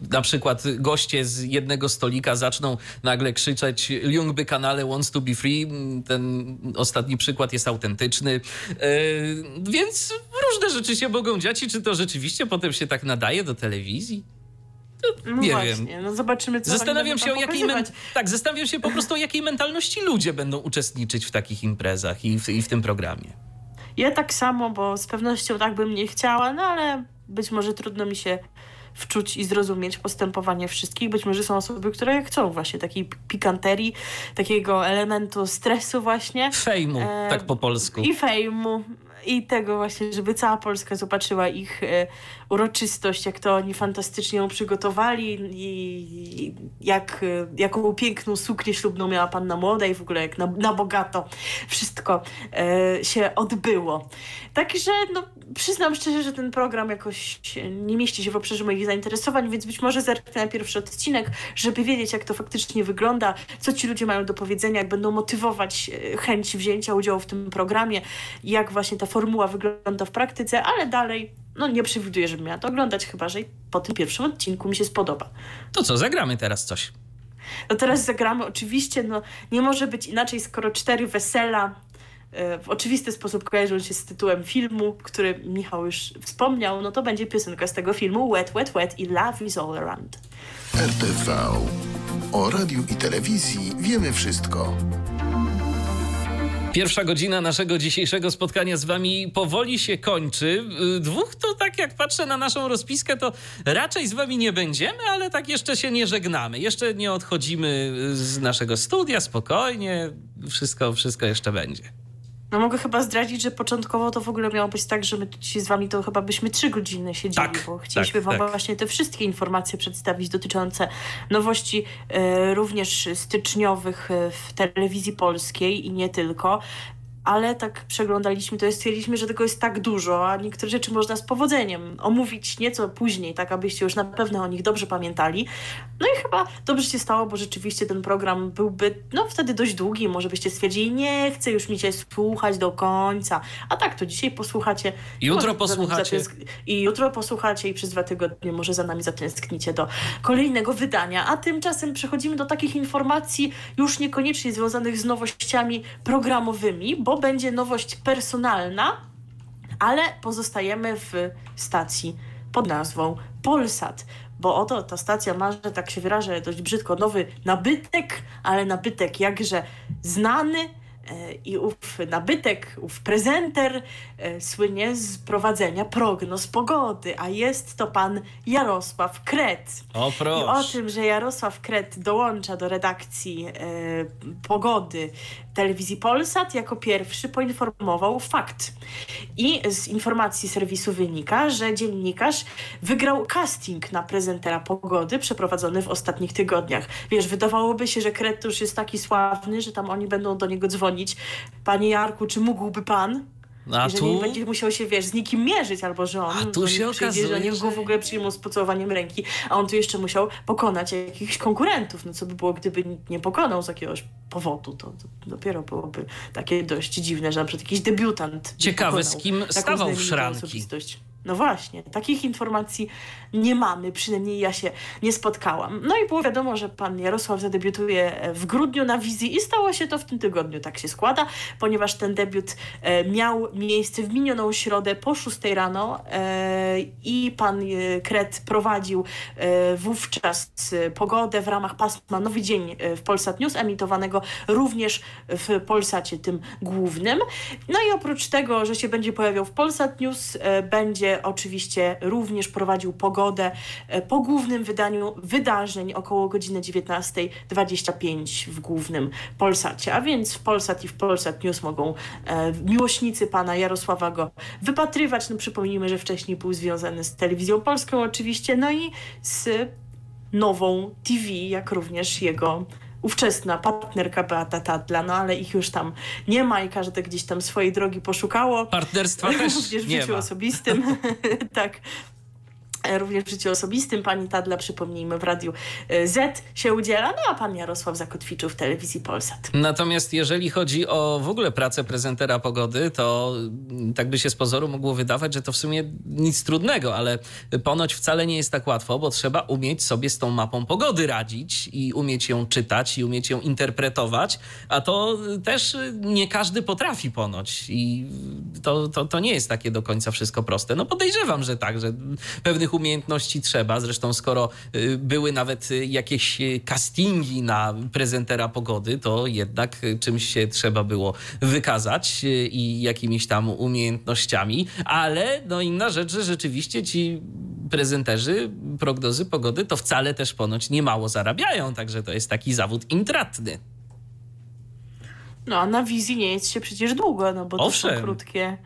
na przykład goście z jednego stolika zaczną nagle krzyczeć Ljungby kanale wants to be free. Ten ostatni przykład jest autentyczny. Więc różne rzeczy się mogą dziać i czy to rzeczywiście potem się tak nadaje do telewizji? No nie właśnie, wiem. No zobaczymy, co Zastanawiam się, o jakiej men... tak, zastanawiam się po prostu, o jakiej mentalności ludzie będą uczestniczyć w takich imprezach i w, i w tym programie. Ja tak samo, bo z pewnością tak bym nie chciała, no ale być może trudno mi się wczuć i zrozumieć postępowanie wszystkich. Być może są osoby, które chcą właśnie takiej pikanterii, takiego elementu stresu właśnie. Fejmu, e, tak po polsku. I fejmu i tego właśnie, żeby cała Polska zobaczyła ich e, uroczystość, jak to oni fantastycznie ją przygotowali i jak, jaką piękną suknię ślubną miała panna młoda i w ogóle jak na, na bogato wszystko e, się odbyło. Także no, przyznam szczerze, że ten program jakoś nie mieści się w obszarze moich zainteresowań, więc być może zerknę na pierwszy odcinek, żeby wiedzieć, jak to faktycznie wygląda, co ci ludzie mają do powiedzenia, jak będą motywować e, chęć wzięcia udziału w tym programie, jak właśnie ta formuła wygląda w praktyce, ale dalej no nie przewiduję, żebym miała to oglądać, chyba że po tym pierwszym odcinku mi się spodoba. To co, zagramy teraz coś? No teraz zagramy oczywiście, no nie może być inaczej, skoro cztery wesela e, w oczywisty sposób kojarzą się z tytułem filmu, który Michał już wspomniał, no to będzie piosenka z tego filmu Wet, Wet, Wet i Love is All Around. RTV. O radiu i telewizji wiemy wszystko. Pierwsza godzina naszego dzisiejszego spotkania z wami powoli się kończy. Y, dwóch to tak jak patrzę na naszą rozpiskę, to raczej z wami nie będziemy, ale tak jeszcze się nie żegnamy. Jeszcze nie odchodzimy z naszego studia, spokojnie. Wszystko, wszystko jeszcze będzie. No mogę chyba zdradzić, że początkowo to w ogóle miało być tak, że my dzisiaj z wami to chyba byśmy trzy godziny siedzieli, tak, bo chcieliśmy tak, wam tak. właśnie te wszystkie informacje przedstawić dotyczące nowości e, również styczniowych e, w telewizji polskiej i nie tylko ale tak przeglądaliśmy to i stwierdziliśmy, że tego jest tak dużo, a niektóre rzeczy można z powodzeniem omówić nieco później, tak abyście już na pewno o nich dobrze pamiętali. No i chyba dobrze się stało, bo rzeczywiście ten program byłby no wtedy dość długi, może byście stwierdzili, nie chcę już mi słuchać do końca, a tak to dzisiaj posłuchacie. Jutro posłuchacie. I jutro posłuchacie i przez dwa tygodnie może za nami zatęsknicie do kolejnego wydania, a tymczasem przechodzimy do takich informacji już niekoniecznie związanych z nowościami programowymi, bo będzie nowość personalna, ale pozostajemy w stacji pod nazwą Polsat. Bo oto ta stacja ma, że tak się wyrażę dość brzydko, nowy nabytek, ale nabytek jakże znany, I ów nabytek, ów prezenter e, słynie z prowadzenia prognoz pogody, a jest to pan Jarosław Kret. O proszę. I o tym, że Jarosław Kret dołącza do redakcji e, pogody telewizji Polsat, jako pierwszy poinformował fakt. I z informacji serwisu wynika, że dziennikarz wygrał casting na prezentera pogody przeprowadzony w ostatnich tygodniach. Wiesz, wydawałoby się, że Kret już jest taki sławny, że tam oni będą do niego dzwonić dzwonić. Panie Jarku, czy mógłby pan? A Jeżeli tu... będzie musiał się, wiesz, z nikim mierzyć, albo że on a tu się przyjdzie, okazuje, że oni go w ogóle przyjmą z pocałowaniem ręki, a on tu jeszcze musiał pokonać jakichś konkurentów. No co by było, gdyby nie pokonał z jakiegoś powodu, to, to dopiero byłoby takie dość dziwne, że na przykład jakiś debiutant Ciekawe, z kim stawał w szranki. No właśnie, takich informacji nie mamy, przynajmniej ja się nie spotkałam. No i było wiadomo, że pan Jarosław zadebiutuje w grudniu na wizji i stało się to w tym tygodniu, tak się składa, ponieważ ten debiut e, miał miejsce w minioną środę po 6 rano e, i pan e, Kret prowadził wówczas pogodę w ramach pasma Nowy Dzień w Polsat News, emitowanego również w Polsacie tym głównym. No i oprócz tego, że się będzie pojawiał w Polsat News, będzie oczywiście również prowadził pogodę e, po głównym wydaniu wydarzeń około godziny 19.25 w głównym Polsacie. A więc w Polsat i w Polsat News mogą e, miłośnicy pana Jarosława go wypatrywać. No przypomnijmy, że wcześniej był związany z telewizją polską oczywiście, no i z nową TV, jak również jego ówczesna partnerka Beata Tadla, no ale ich już tam nie ma i każde gdzieś tam swojej drogi poszukało. Partnerstwa (laughs) też Również w nie życiu ma. osobistym. (laughs) tak. E, również w życiu osobistym pani Tadla, przypomnijmy, w Radiu e, Z się udziela, no a pan Jarosław zakotwiczył w telewizji Polsat. Natomiast jeżeli chodzi o w ogóle pracę prezentera pogody, to mm, tak by się z pozoru mogło wydawać, że to w sumie nic trudnego, ale ponoć wcale nie jest tak łatwo, bo trzeba umieć sobie z tą mapą pogody radzić i umieć ją czytać i umieć ją interpretować, a to też nie każdy potrafi ponoć i to, to, to nie jest takie do końca wszystko proste. No podejrzewam, że tak, że pewnych umiejętności trzeba. Zresztą skoro y, były nawet y, jakieś y, castingi na prezentera pogody, to jednak czymś się trzeba było wykazać i jakimiś tam umiejętnościami. Ale no inna rzecz, że rzeczywiście ci prezenterzy prognozy pogody to wcale też ponoć nie mało zarabiają, także to jest taki zawód intratny. No, a na wizji nie jest się przecież długo, no bo Owszem. to są krótkie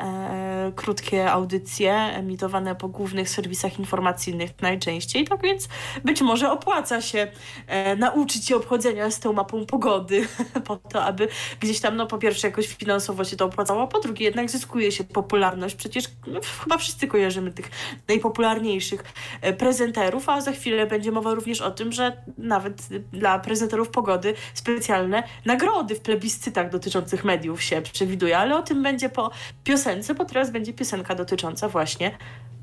e, krótkie audycje emitowane po głównych serwisach informacyjnych najczęściej, tak więc być może opłaca się e, nauczyć się obchodzenia z tą mapą pogody (laughs) po to, aby gdzieś tam, no po pierwsze jakoś finansowo się to opłacało, a po drugie jednak zyskuje się popularność. Przecież no, chyba wszyscy kojarzymy tych najpopularniejszych e, prezenterów, a za chwilę będzie mowa również o tym, że nawet dla prezenterów pogody specjalne nagrody w plebiscytach dotyczących mediów się przewiduje, ale o tym będzie po piosence piosence, bo teraz będzie piosenka dotycząca właśnie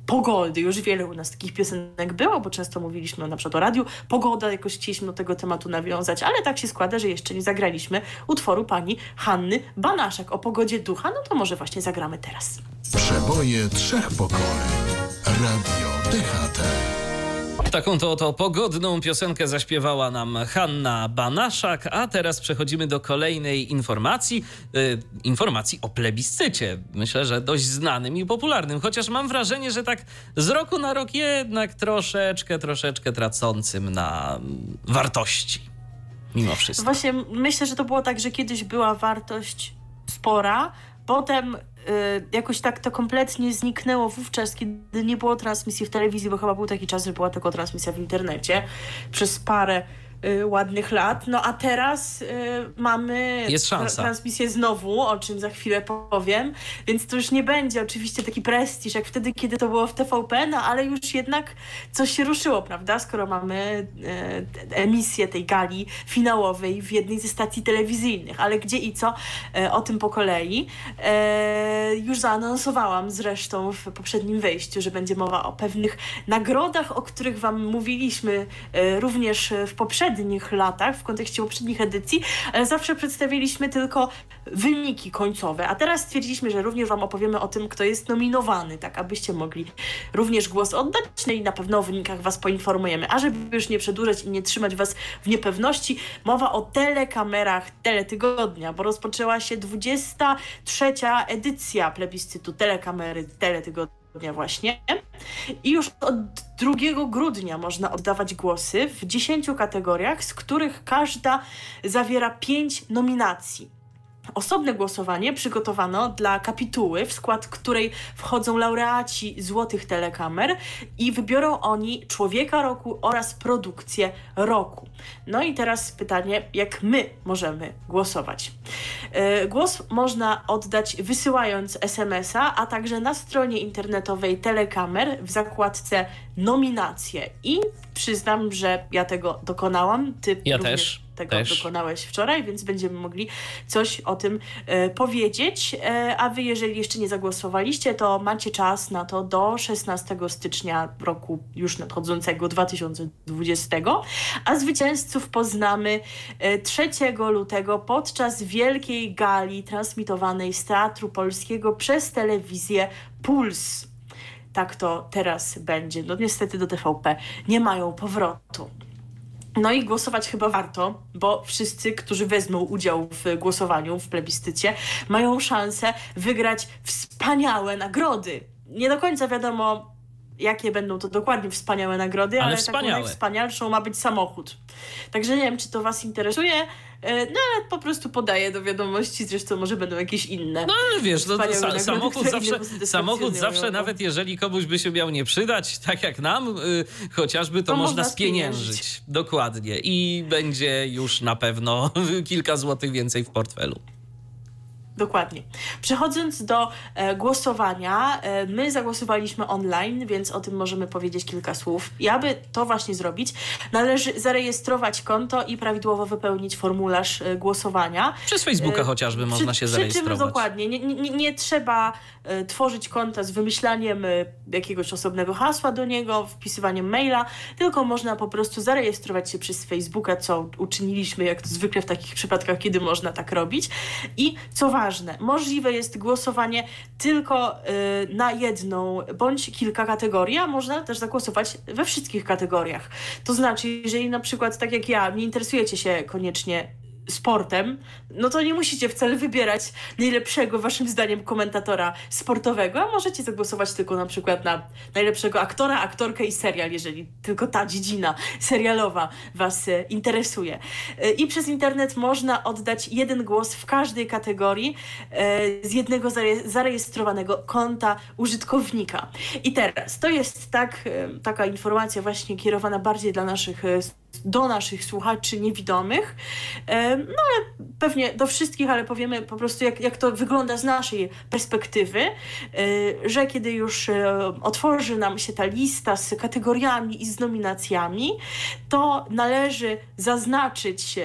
pogody. Już wiele u nas takich piosenek było, bo często mówiliśmy na przykład o radiu. Pogoda, jakoś chcieliśmy do tego tematu nawiązać, ale tak się składa, że jeszcze nie zagraliśmy utworu pani Hanny Banaszek o pogodzie ducha. No to może właśnie zagramy teraz. Przeboje trzech pokoleń. Radio DHT. Taką to oto pogodną piosenkę zaśpiewała nam Hanna Banaszak, a teraz przechodzimy do kolejnej informacji. Yy, informacji o plebiscycie. Myślę, że dość znanym i popularnym, chociaż mam wrażenie, że tak z roku na rok jednak troszeczkę, troszeczkę tracącym na wartości. Mimo wszystko. Właśnie myślę, że to było tak, że kiedyś była wartość spora, potem Y, jakoś tak to kompletnie zniknęło wówczas, kiedy nie było transmisji w telewizji, bo chyba był taki czas, że była tylko transmisja w internecie przez parę ładnych lat. No a teraz y, mamy Jest szansa. transmisję znowu, o czym za chwilę powiem, więc to już nie będzie oczywiście taki prestiż jak wtedy, kiedy to było w TVP, no ale już jednak coś się ruszyło, prawda? Skoro mamy y, emisję tej gali finałowej w jednej ze stacji telewizyjnych, ale gdzie i co, o tym po kolei. Już zaanonsowałam zresztą w poprzednim wejściu, że będzie mowa o pewnych nagrodach, o których Wam mówiliśmy również w poprzednim poprzednich latach, w kontekście poprzednich edycji, ale zawsze przedstawiliśmy tylko wyniki końcowe, a teraz stwierdziliśmy, że również Wam opowiemy o tym, kto jest nominowany, tak abyście mogli również głos oddać, no i na pewno o wynikach Was poinformujemy. A żeby już nie przedłużać i nie trzymać Was w niepewności, mowa o telekamerach Teletygodnia, bo rozpoczęła się 23. edycja plebiscytu Telekamery Teletygodnia właśnie. I już od 2 grudnia można oddawać głosy w 10 kategoriach, z których każda zawiera 5 nominacji. Osobne głosowanie przygotowano dla kapituły, w skład której wchodzą laureaci Złotych Telekamer i wybiorą oni Człowieka Roku oraz Produkcję Roku. No i teraz pytanie, jak my możemy głosować? E, głos można oddać wysyłając SMS-a, a także na stronie internetowej Telekamer w zakładce nominacje. I przyznam, że ja tego dokonałam. Ty ja również też tego też. dokonałeś wczoraj, więc będziemy mogli coś o tym e, powiedzieć. E, a wy, jeżeli jeszcze nie zagłosowaliście, to macie czas na to do 16 stycznia roku już nadchodzącego 2020. A zwycięzców poznamy e, 3 lutego podczas wielkiej gali transmitowanej z Teatru Polskiego przez telewizję Puls. Tak to teraz będzie. No niestety do TVP nie mają powrotu. No i głosować chyba warto, bo wszyscy, którzy wezmą udział w głosowaniu, w plebiscycie, mają szansę wygrać wspaniałe nagrody. Nie do końca wiadomo, jakie będą to dokładnie wspaniałe nagrody, ale, ale taką najwspanialszą ma być samochód. Także nie wiem, czy to Was interesuje, e, no ale po prostu podaję do wiadomości, zresztą może będą jakieś inne. No ale wiesz, no, to sa samochód zawsze, samochód zawsze nawet jeżeli komuś by się miał nie przydać, tak jak nam, y, chociażby to, to można spieniężyć. Dokładnie. I będzie już na pewno (laughs) kilka złotych więcej w portfelu. Dokładnie. Przechodząc do e, głosowania, e, my zagłosowaliśmy online, więc o tym możemy powiedzieć kilka słów. I aby to właśnie zrobić, należy zarejestrować konto i prawidłowo wypełnić formularz e, głosowania. Przez Facebooka e, chociażby przy, można się zarejestrować. Przy czym dokładnie, nie, nie, nie trzeba e, tworzyć konta z wymyślaniem e, jakiegoś osobnego hasła do niego, wpisywaniem maila, tylko można po prostu zarejestrować się przez Facebooka, co uczyniliśmy jak to zwykle w takich przypadkach, kiedy można tak robić. I co ważne, ważne. Możliwe jest głosowanie tylko y, na jedną bądź kilka kategorii, a można też zagłosować we wszystkich kategoriach. To znaczy, jeżeli na przykład, tak jak ja, nie interesujecie się koniecznie sportem, no to nie musicie wcale wybierać najlepszego, waszym zdaniem, komentatora sportowego, a możecie zagłosować tylko na przykład na najlepszego aktora, aktorkę i serial, jeżeli tylko ta dziedzina serialowa was e, interesuje. E, I przez internet można oddać jeden głos w każdej kategorii e, z jednego zarejestrowanego konta użytkownika. I teraz, to jest tak, taka informacja właśnie kierowana bardziej dla naszych do naszych słuchaczy niewidomych. No ale pewnie do wszystkich, ale powiemy po prostu, jak, jak to wygląda z naszej perspektywy, e, że kiedy już e, otworzy nam się ta lista z kategoriami i z nominacjami, to należy zaznaczyć e,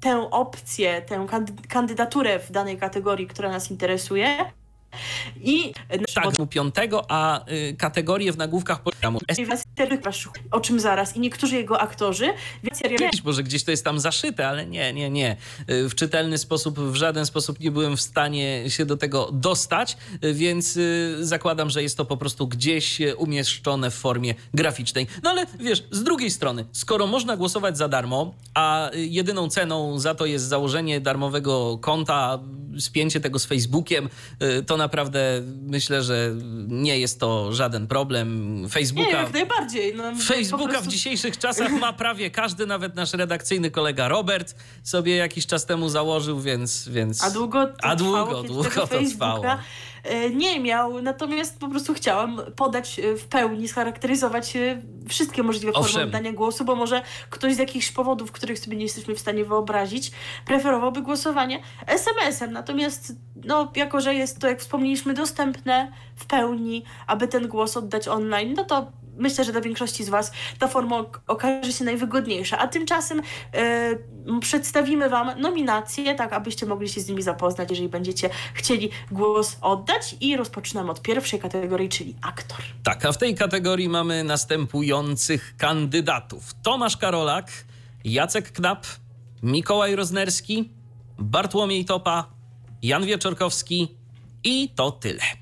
tę opcję, tę kandydaturę w danej kategorii, która nas interesuje, i tak, piątego, a y, kategorie w nagłówkach programu. O czym zaraz. I niektórzy jego aktorzy. Więc Może gdzieś to jest tam zaszyte, ale nie, nie, nie. Y, w czytelny sposób, w żaden sposób nie byłem w stanie się do tego dostać, y, więc y, zakładam, że jest to po prostu gdzieś umieszczone w formie graficznej. No ale wiesz, z drugiej strony, skoro można głosować za darmo, a jedyną ceną za to jest założenie darmowego konta, spięcie tego z Facebookiem, to naprawdę myślę, że nie jest to żaden problem. Facebooka, nie, jak najbardziej. No, Facebooka prostu... w dzisiejszych czasach (laughs) ma prawie każdy, nawet nasz redakcyjny kolega Robert sobie jakiś czas temu założył, więc... więc... A długo to A długo, trwało, długo to trwało. E, nie miał, natomiast po prostu chciałam podać e, w pełni, scharakteryzować e, wszystkie możliwe Owszem. formy oddania głosu, bo może ktoś z jakichś powodów, których sobie nie jesteśmy w stanie wyobrazić, preferowałby głosowanie SMS-em. Natomiast no, jako, że jest to, jak wspomnieliśmy, dostępne w pełni, aby ten głos oddać online, no to myślę, że dla większości z Was ta forma okaże się najwygodniejsza. A tymczasem yy, przedstawimy Wam nominacje, tak abyście mogli się z nimi zapoznać, jeżeli będziecie chcieli głos oddać. I rozpoczynamy od pierwszej kategorii, czyli aktor. Tak, a w tej kategorii mamy następujących kandydatów: Tomasz Karolak, Jacek Knap, Mikołaj Roznerski, Bartłomiej Topa, Jan Wieczorkowski i to tyle.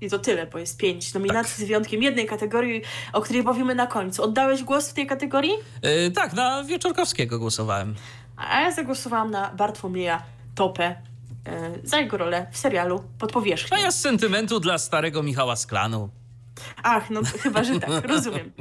I to tyle, bo jest pięć nominacji tak. z wyjątkiem jednej kategorii, o której powiemy na końcu. Oddałeś głos w tej kategorii? Yy, tak, na Wieczorkowskiego głosowałem. A ja zagłosowałam na Bartłomieja Topę yy, za jego rolę w serialu Pod powierzchnią. A ja z sentymentu dla starego Michała Sklanu. Ach, no chyba, że tak, rozumiem.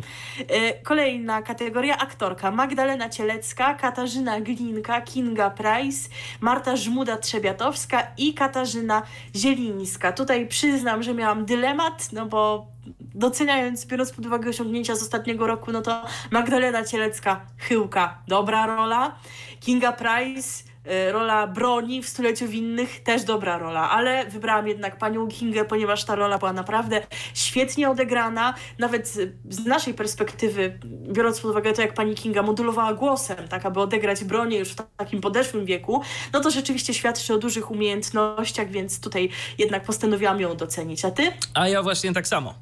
E, kolejna kategoria aktorka. Magdalena Cielecka, Katarzyna Glinka, Kinga Price, Marta Żmuda-Trzebiatowska i Katarzyna Zielińska. Tutaj przyznam, że miałam dylemat, no bo doceniając, biorąc pod uwagę osiągnięcia z ostatniego roku, no to Magdalena Cielecka, chyłka, dobra rola. Kinga Price rola broni w Stuleciu Winnych też dobra rola, ale wybrałam jednak panią Kingę, ponieważ ta rola była naprawdę świetnie odegrana. Nawet z naszej perspektywy, biorąc pod uwagę to, jak pani Kinga modulowała głosem, tak aby odegrać bronię już w takim podeszłym wieku, no to rzeczywiście świadczy o dużych umiejętnościach, więc tutaj jednak postanowiłam ją docenić. A ty? A ja właśnie tak samo.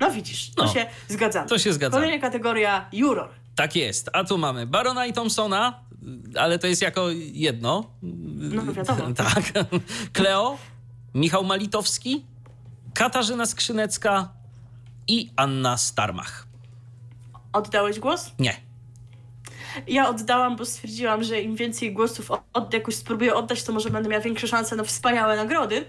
No widzisz, to no, się zgadza. To się zgadza. Kolejna kategoria juror. Tak jest. A tu mamy Barona i Thompsona, ale to jest jako jedno. No wiadomo. (laughs) Tak. Kleo, Michał Malitowski, Katarzyna Skrzynecka i Anna Starmach. Oddałeś głos? Nie. Ja oddałam, bo stwierdziłam, że im więcej głosów od, jakoś spróbuję oddać, to może będę miała większe szanse na wspaniałe nagrody.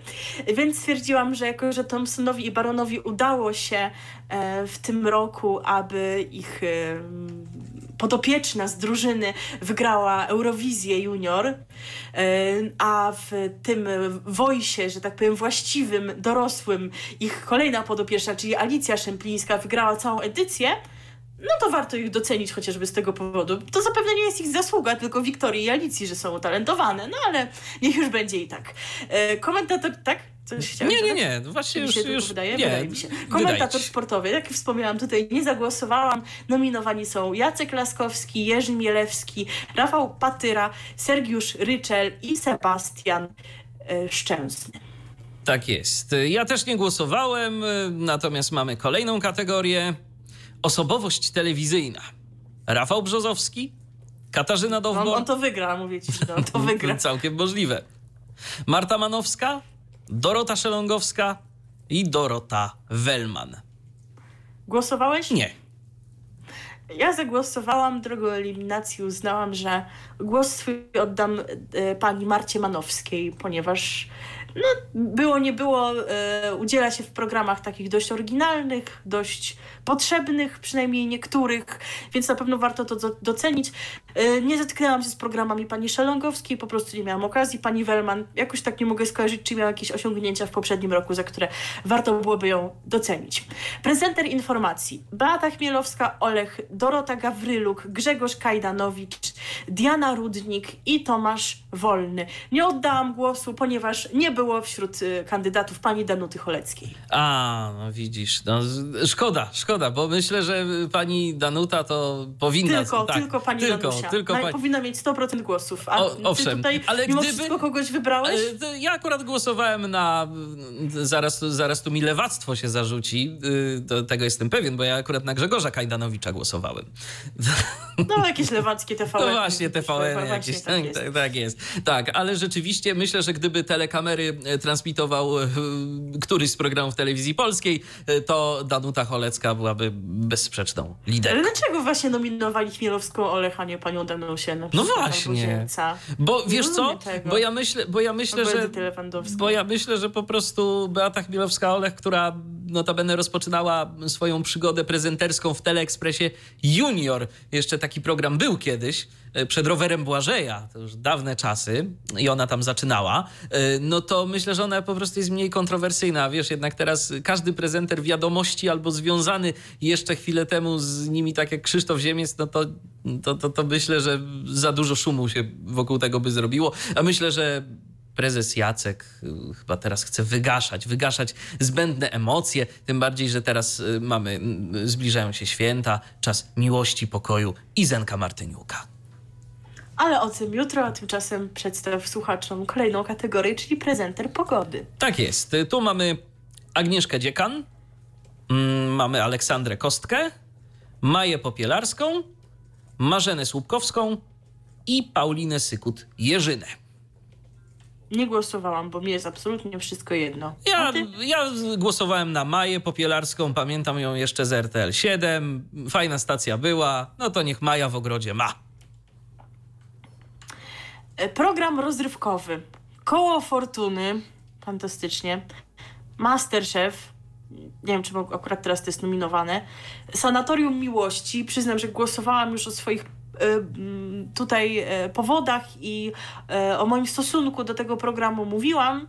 Więc stwierdziłam, że jako, że Thompsonowi i Baronowi udało się e, w tym roku, aby ich podopieczna z drużyny wygrała Eurowizję Junior, e, a w tym wojsie, że tak powiem, właściwym, dorosłym, ich kolejna podopieczna, czyli Alicja Szemplińska, wygrała całą edycję, no to warto ich docenić chociażby z tego powodu. To zapewne nie jest ich zasługa, tylko Wiktorii i Alicji, że są utalentowane, no ale niech już będzie i tak. E, komentator, tak? Coś chciałeś Nie, nie, nie, no właśnie już, się już wydaje? Nie, wydaje mi się. Komentator sportowy, jak wspomniałam, tutaj nie zagłosowałam. Nominowani są Jacek Laskowski, Jerzy Mielewski, Rafał Patyra, Sergiusz Ryczel i Sebastian e, Szczęsny. Tak jest. Ja też nie głosowałem, natomiast mamy kolejną kategorię. Osobowość telewizyjna. Rafał Brzozowski, Katarzyna Dowbor. On, on to wygra, mówię ci, no, to (laughs) wygra. Całkiem możliwe. Marta Manowska, Dorota Szelongowska i Dorota Wellman. Głosowałeś? Nie. Ja zagłosowałam drogą eliminacji, uznałam, że głos swój oddam e, pani Marcie Manowskiej, ponieważ no, było nie było, e, udziela się w programach takich dość oryginalnych, dość potrzebnych, przynajmniej niektórych, więc na pewno warto to docenić. E, nie zetknęłam się z programami pani Szelongowskiej, po prostu nie miałam okazji. Pani Wellman, jakoś tak nie mogę skojarzyć, czy miała jakieś osiągnięcia w poprzednim roku, za które warto byłoby ją docenić. Prezenter informacji Beata Chmielowska, Olech, Dorota Gawryluk, Grzegorz Kajdanowicz, Diana Rudnik i Tomasz Wolny. Nie oddałam głosu, ponieważ nie było wśród y, kandydatów pani Danuty Choleckiej. A, no widzisz, no, szkoda, szkoda, bo myślę, że pani Danuta to powinna... Tylko, tak, tylko pani tylko, Danusia. Tylko pani... Powinna mieć 100% głosów. A o, owszem, tutaj ale mimo gdyby... wszystko kogoś wybrałeś? Ja akurat głosowałem na... Zaraz, zaraz tu mi lewactwo się zarzuci, do tego jestem pewien, bo ja akurat na Grzegorza Kajdanowicza głosowałem. (laughs) No, jakieś lewackie TVN. No właśnie, TVN jakieś. Tak, tak, tak jest. Tak, ale rzeczywiście myślę, że gdyby telekamery e, transmitował e, któryś z programów telewizji polskiej, e, to Danuta Cholecka byłaby bezsprzeczną liderką. Ale dlaczego właśnie nominowali Chmielowską Olech, a nie panią Danusię? No właśnie. Bo wiesz co? Bo ja myślę, bo ja myślę, że bo ja myślę, że po prostu Beata Chmielowska-Olech, która notabene rozpoczynała swoją przygodę prezenterską w Teleekspresie Junior. Jeszcze taki program był kiedyś E, przed rowerem Błażeja, to już dawne czasy i ona tam zaczynała, e, no to myślę, że ona po prostu jest mniej kontrowersyjna. Wiesz, jednak teraz każdy prezenter wiadomości albo związany jeszcze chwilę temu z nimi, tak jak Krzysztof Ziemiec, no to, to, to, to myślę, że za dużo szumu się wokół tego by zrobiło. A myślę, że prezes Jacek y, chyba teraz chce wygaszać, wygaszać zbędne emocje, tym bardziej, że teraz y, mamy, zbliżają się święta, czas miłości, pokoju i Zenka Martyniuka. Ale o tym jutro, a tymczasem przedstaw słuchaczom kolejną kategorię, czyli prezenter pogody. Tak jest. Tu mamy Agnieszkę Dziekan, mm, mamy Aleksandrę Kostkę, Maję Popielarską, Marzenę Słupkowską i Paulinę Sykut-Jerzynę. Nie głosowałam, bo mi jest absolutnie wszystko jedno. Ja, ja głosowałem na Maję Popielarską, pamiętam ją jeszcze z RTL 7. Fajna stacja była, no to niech Maja w ogrodzie ma. E, program rozrywkowy. Koło Fortuny. Fantastycznie. Masterchef. Nie wiem, czy akurat teraz to jest nominowane. Sanatorium Miłości. Przyznam, że głosowałam już o swoich e, tutaj e, powodach i o moim stosunku do tego programu mówiłam,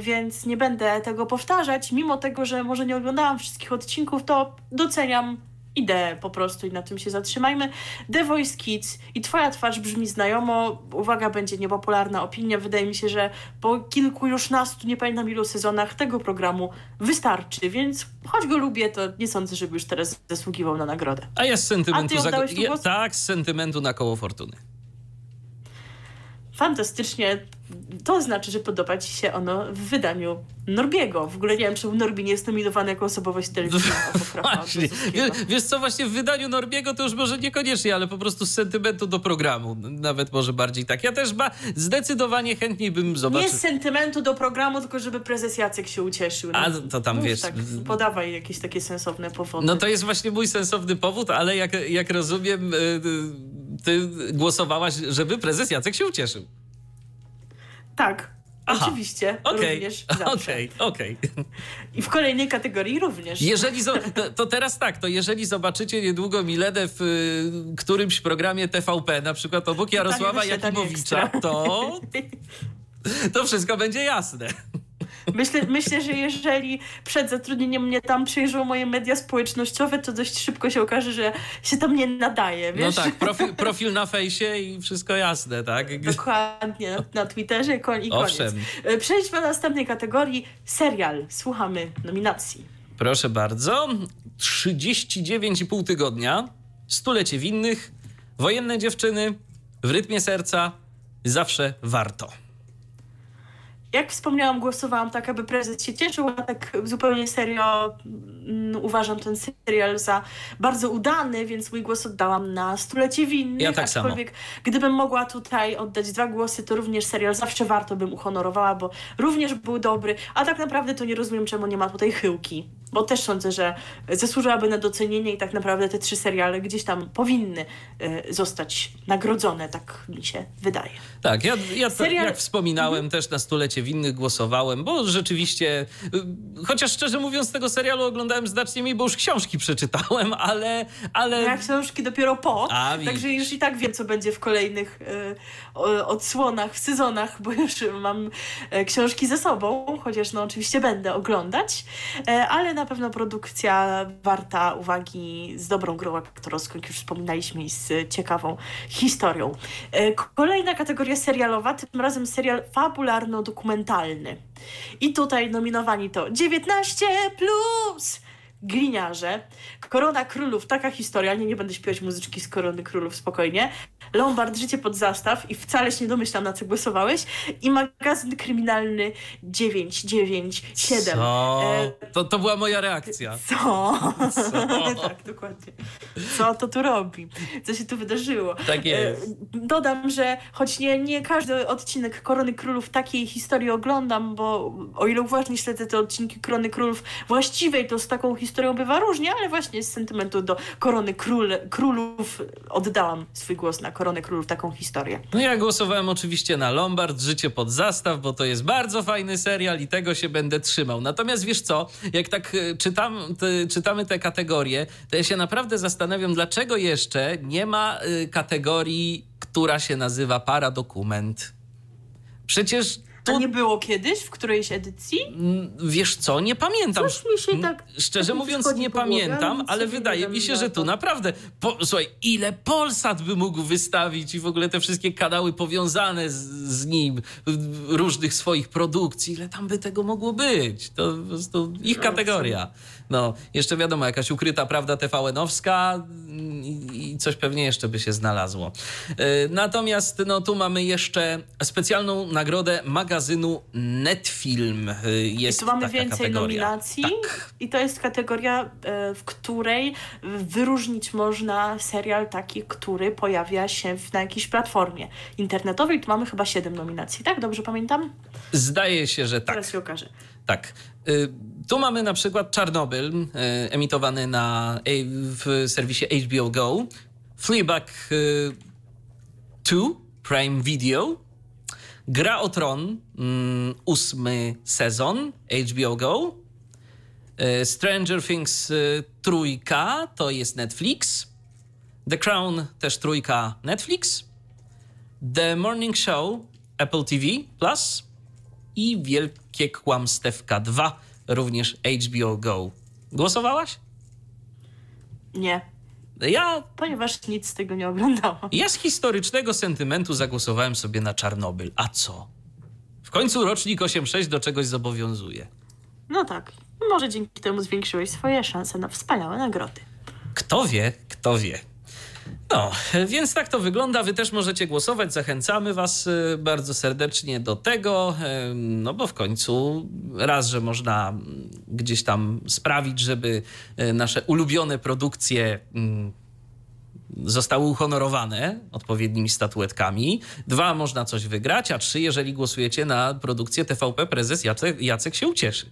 więc nie będę tego powtarzać. Mimo tego, że może nie oglądałam wszystkich odcinków, to doceniam ideę po prostu i na tym się zatrzymajmy. The Voice Kids i Twoja twarz brzmi znajomo. Uwaga, będzie niepopularna opinia. Wydaje mi się, że po kilku już nastu, nie pamiętam ilu sezonach tego programu wystarczy, więc choć go lubię, to nie sądzę, żeby już teraz zasługiwał na nagrodę. A jest sentymentu... A ty za... ja, tak, z sentymentu na koło fortuny fantastycznie. To znaczy, że podoba ci się ono w wydaniu Norbiego. W ogóle nie wiem, czy Norbi nie jest nominowany jako osobowość telewizyjna. (laughs) Właśnie. Wiesz, wiesz co, właśnie w wydaniu Norbiego to już może niekoniecznie, ale po prostu z sentymentu do programu. Nawet może bardziej tak. Ja też ba, zdecydowanie chętniej bym zobaczył. Nie z sentymentu do programu, tylko żeby prezes Jacek się ucieszył. No, A to tam wiesz. Tak, podawaj jakieś takie sensowne powody. No to jest właśnie mój sensowny powód, ale jak, jak rozumiem, y, ty głosowałaś, żeby prezes Jacek się ucieszył. Tak. Aha. Oczywiście, okay. również (laughs) Okej, okay, okej. Okay. I w kolejnej kategorii również. Jeżeli to teraz tak, to jeżeli zobaczycie niedługo Miledę w y, którymś programie TVP, na przykład obok Jarosława Jakimowicza, to, (laughs) to wszystko będzie jasne. Myślę, myślę, że jeżeli przed zatrudnieniem mnie tam przyjrzą moje media społecznościowe, to dość szybko się okaże, że się tam nie nadaje, No wiesz? tak, profil, profil na fejsie i wszystko jasne, tak? (laughs) Dokładnie, na, Twitterze i koniec. Owszem. Przejdźmy do następnej kategorii. Serial. Słuchamy nominacji. Proszę bardzo. 39,5 tygodnia, stulecie winnych, wojenne dziewczyny, w rytmie serca, zawsze warto. Jak wspomniałam, głosowałam tak, aby prezes się cieszył, a tak zupełnie serio mm, uważam ten serial za bardzo udany, więc mój głos oddałam na Stulecie Winnych. Ja tak samo. Gdybym mogła tutaj oddać dwa głosy, to również serial zawsze warto bym uhonorowała, bo również był dobry, a tak naprawdę to nie rozumiem, czemu nie ma tutaj chyłki. Bo też sądzę, że zasłużyłaby na docenienie i tak naprawdę te trzy seriale gdzieś tam powinny y, zostać nagrodzone, tak mi się wydaje. Tak, ja, ja Serial- jak wspominałem, też na stulecie winnych głosowałem, bo rzeczywiście, y, chociaż szczerze mówiąc, tego serialu oglądałem znacznie mniej, bo już książki przeczytałem, (laughs) ale. ale... Ja książki dopiero po, A, także już i tak wiem, co będzie w kolejnych o- odsłonach, w sezonach, bo już mam e, książki ze sobą, chociaż no oczywiście będę oglądać, e, ale na pewno produkcja warta uwagi z dobrą grą aktorską, jak już wspominaliśmy, i z ciekawą historią. E, Kolejna kategoria serialowa, tym razem serial fabularno-dokumentalny. I tutaj nominowani to 19 plus Gliniarze, Korona Królów, taka historia, nie, nie będę śpiewać muzyczki z Korony Królów, spokojnie. Lombard, Życie pod zastaw i wcale się nie domyślam, na co głosowałeś. I magazyn kryminalny 997. Co? E, To, to była moja reakcja. (laughs) co? Co? (laughs) tak, dokładnie. Co to tu robi? Co się tu wydarzyło? Tak jest. E, Dodam, że choć nie, nie każdy odcinek Korony Królów takiej historii oglądam, bo o ile uważnie śledzę te odcinki Korony Królów właściwej, to z taką historią bywa różnie, ale właśnie z sentymentu do Korony Król, Królów oddałam swój głos na Koronę Królów, taką historię. No ja głosowałem oczywiście na Lombard, Życie pod zastaw, bo to jest bardzo fajny serial i tego się będę trzymał. Natomiast wiesz co, jak tak e, czytam, czytamy te kategorie, to ja się naprawdę zastanawiam, dlaczego jeszcze nie ma y, kategorii, która się nazywa paradokument. Przecież To tu, nie było kiedyś w którejś edycji? mm, wiesz co, nie pamiętam. Coś mi się tak- Szczerze tak mówiąc, nie po głowie, ale pamiętam, ale wydaje mi się, że tu naprawdę. Po, słuchaj, ile Polsat by mógł wystawić i w ogóle te wszystkie kanały powiązane z, z nim, różnych swoich produkcji, ile tam by tego mogło być? To po prostu ich kategoria. No, jeszcze wiadomo, jakaś ukryta prawda TVN-owska i, i coś pewnie jeszcze by się znalazło. E, Natomiast no, tu mamy jeszcze specjalną nagrodę magazynu Netfilm. E, Jest I tu mamy taka więcej kategoria. nominacji Tak. i to jest kategoria, e, w której wyróżnić można serial taki, który pojawia się w, na jakiejś platformie internetowej. Tu mamy chyba 7 nominacji, tak? Dobrze pamiętam? Zdaje się, że tak. Teraz się okaże. Tak. Y, Tu mamy na przykład Czarnobyl, y, emitowany na, w serwisie HBO Go. Fleabag y, 2, Prime Video. Gra o Tron, mm, ósmy sezon, HBO Go. Y, Stranger Things y, trójka, to jest Netflix. The Crown, też trójka, Netflix. The Morning Show, Apple TV Plus i Wielkie Kłamstewka 2, również HBO Go. Głosowałaś? Nie, Ja, ponieważ nic z tego nie oglądałam. ja z historycznego sentymentu zagłosowałem sobie na Czarnobyl. A co? W końcu rocznik 8.6 do czegoś zobowiązuje. No tak, może dzięki temu zwiększyłeś swoje szanse na wspaniałe nagrody. Kto wie, kto wie. No, więc tak to wygląda. Wy też możecie głosować. Zachęcamy Was y, bardzo serdecznie do tego. y, No bo w końcu raz, że można mm, gdzieś tam sprawić, żeby y, nasze ulubione produkcje mm, zostały uhonorowane odpowiednimi statuetkami. Dwa, można coś wygrać, a trzy, jeżeli głosujecie na produkcję TVP, prezes Jacek, Jacek się ucieszy.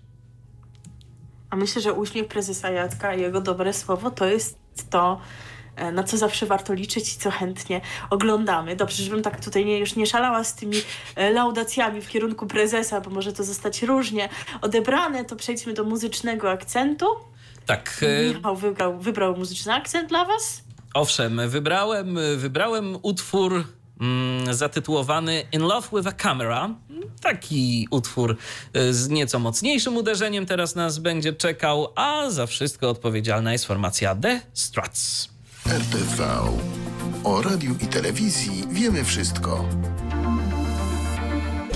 A myślę, że uśmiech prezesa Jacka i jego dobre słowo to jest to, na co zawsze warto liczyć i co chętnie oglądamy. Dobrze, żebym tak tutaj nie, już nie szalała z tymi e, laudacjami w kierunku prezesa, bo może to zostać różnie odebrane, to przejdźmy do muzycznego akcentu. Tak, y, Michał wybrał, wybrał muzyczny akcent dla was. Owszem, wybrałem, wybrałem utwór mm, zatytułowany In Love with a Camera. Taki utwór z nieco mocniejszym uderzeniem teraz nas będzie czekał, a za wszystko odpowiedzialna jest formacja The Struts. RTV. O radiu i telewizji wiemy wszystko.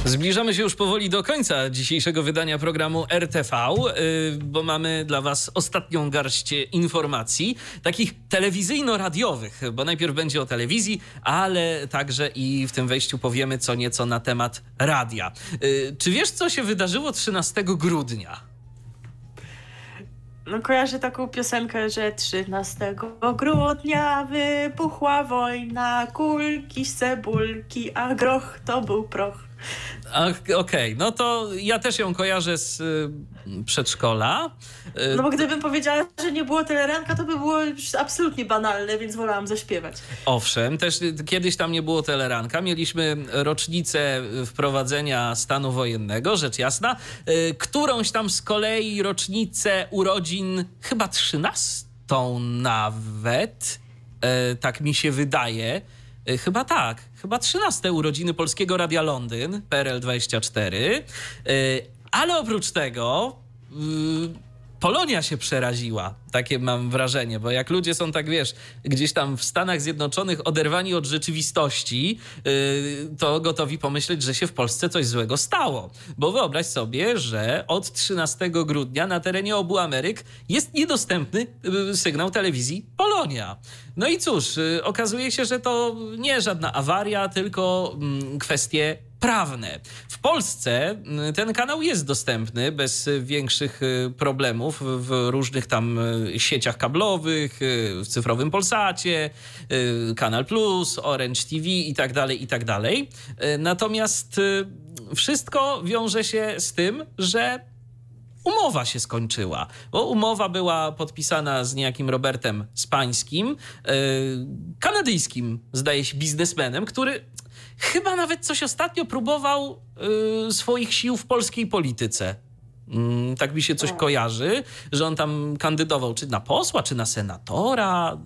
Zbliżamy się już powoli do końca dzisiejszego wydania programu RTV, y, bo mamy dla Was ostatnią garść informacji, takich telewizyjno-radiowych, bo najpierw będzie o telewizji, ale także i w tym wejściu powiemy co nieco na temat radia. Y, czy wiesz, co się wydarzyło 13 grudnia? No kojarzę taką piosenkę, że 13 grudnia wybuchła wojna, kulki z cebulki, a groch to był proch. Okej, okay. no to ja też ją kojarzę z y, przedszkola. Y, no bo gdybym powiedziała, że nie było teleranka, to by było absolutnie banalne, więc wolałam zaśpiewać. Owszem, też kiedyś tam nie było teleranka. Mieliśmy rocznicę wprowadzenia stanu wojennego, rzecz jasna. Y, którąś tam z kolei rocznicę urodzin, chyba trzynastą nawet, tak mi się wydaje. Chyba tak chyba 13 urodziny Polskiego Radia Londyn, PRL 24. Ale oprócz tego y, Polonia się przeraziła, takie mam wrażenie, bo jak ludzie są tak, wiesz, gdzieś tam w Stanach Zjednoczonych oderwani od rzeczywistości, yy, to gotowi pomyśleć, że się w Polsce coś złego stało. Bo wyobraź sobie, że od 13 grudnia na terenie obu Ameryk jest niedostępny yy, sygnał telewizji Polonia. No i cóż, yy, okazuje się, że to nie żadna awaria, tylko mm, kwestie prawne. W Polsce mm, ten kanał jest dostępny bez większych y, problemów w różnych tam y, sieciach kablowych, y, w cyfrowym Polsacie, Kanal Plus, Orange TV i tak dalej, i tak dalej. Natomiast wszystko wiąże się z tym, że umowa się skończyła, bo umowa była podpisana z niejakim Robertem Spańskim, kanadyjskim, zdaje się, biznesmenem, który chyba nawet coś ostatnio próbował y, swoich sił w polskiej polityce. Mm, tak mi się coś kojarzy, że on tam kandydował czy na posła, czy na senatora,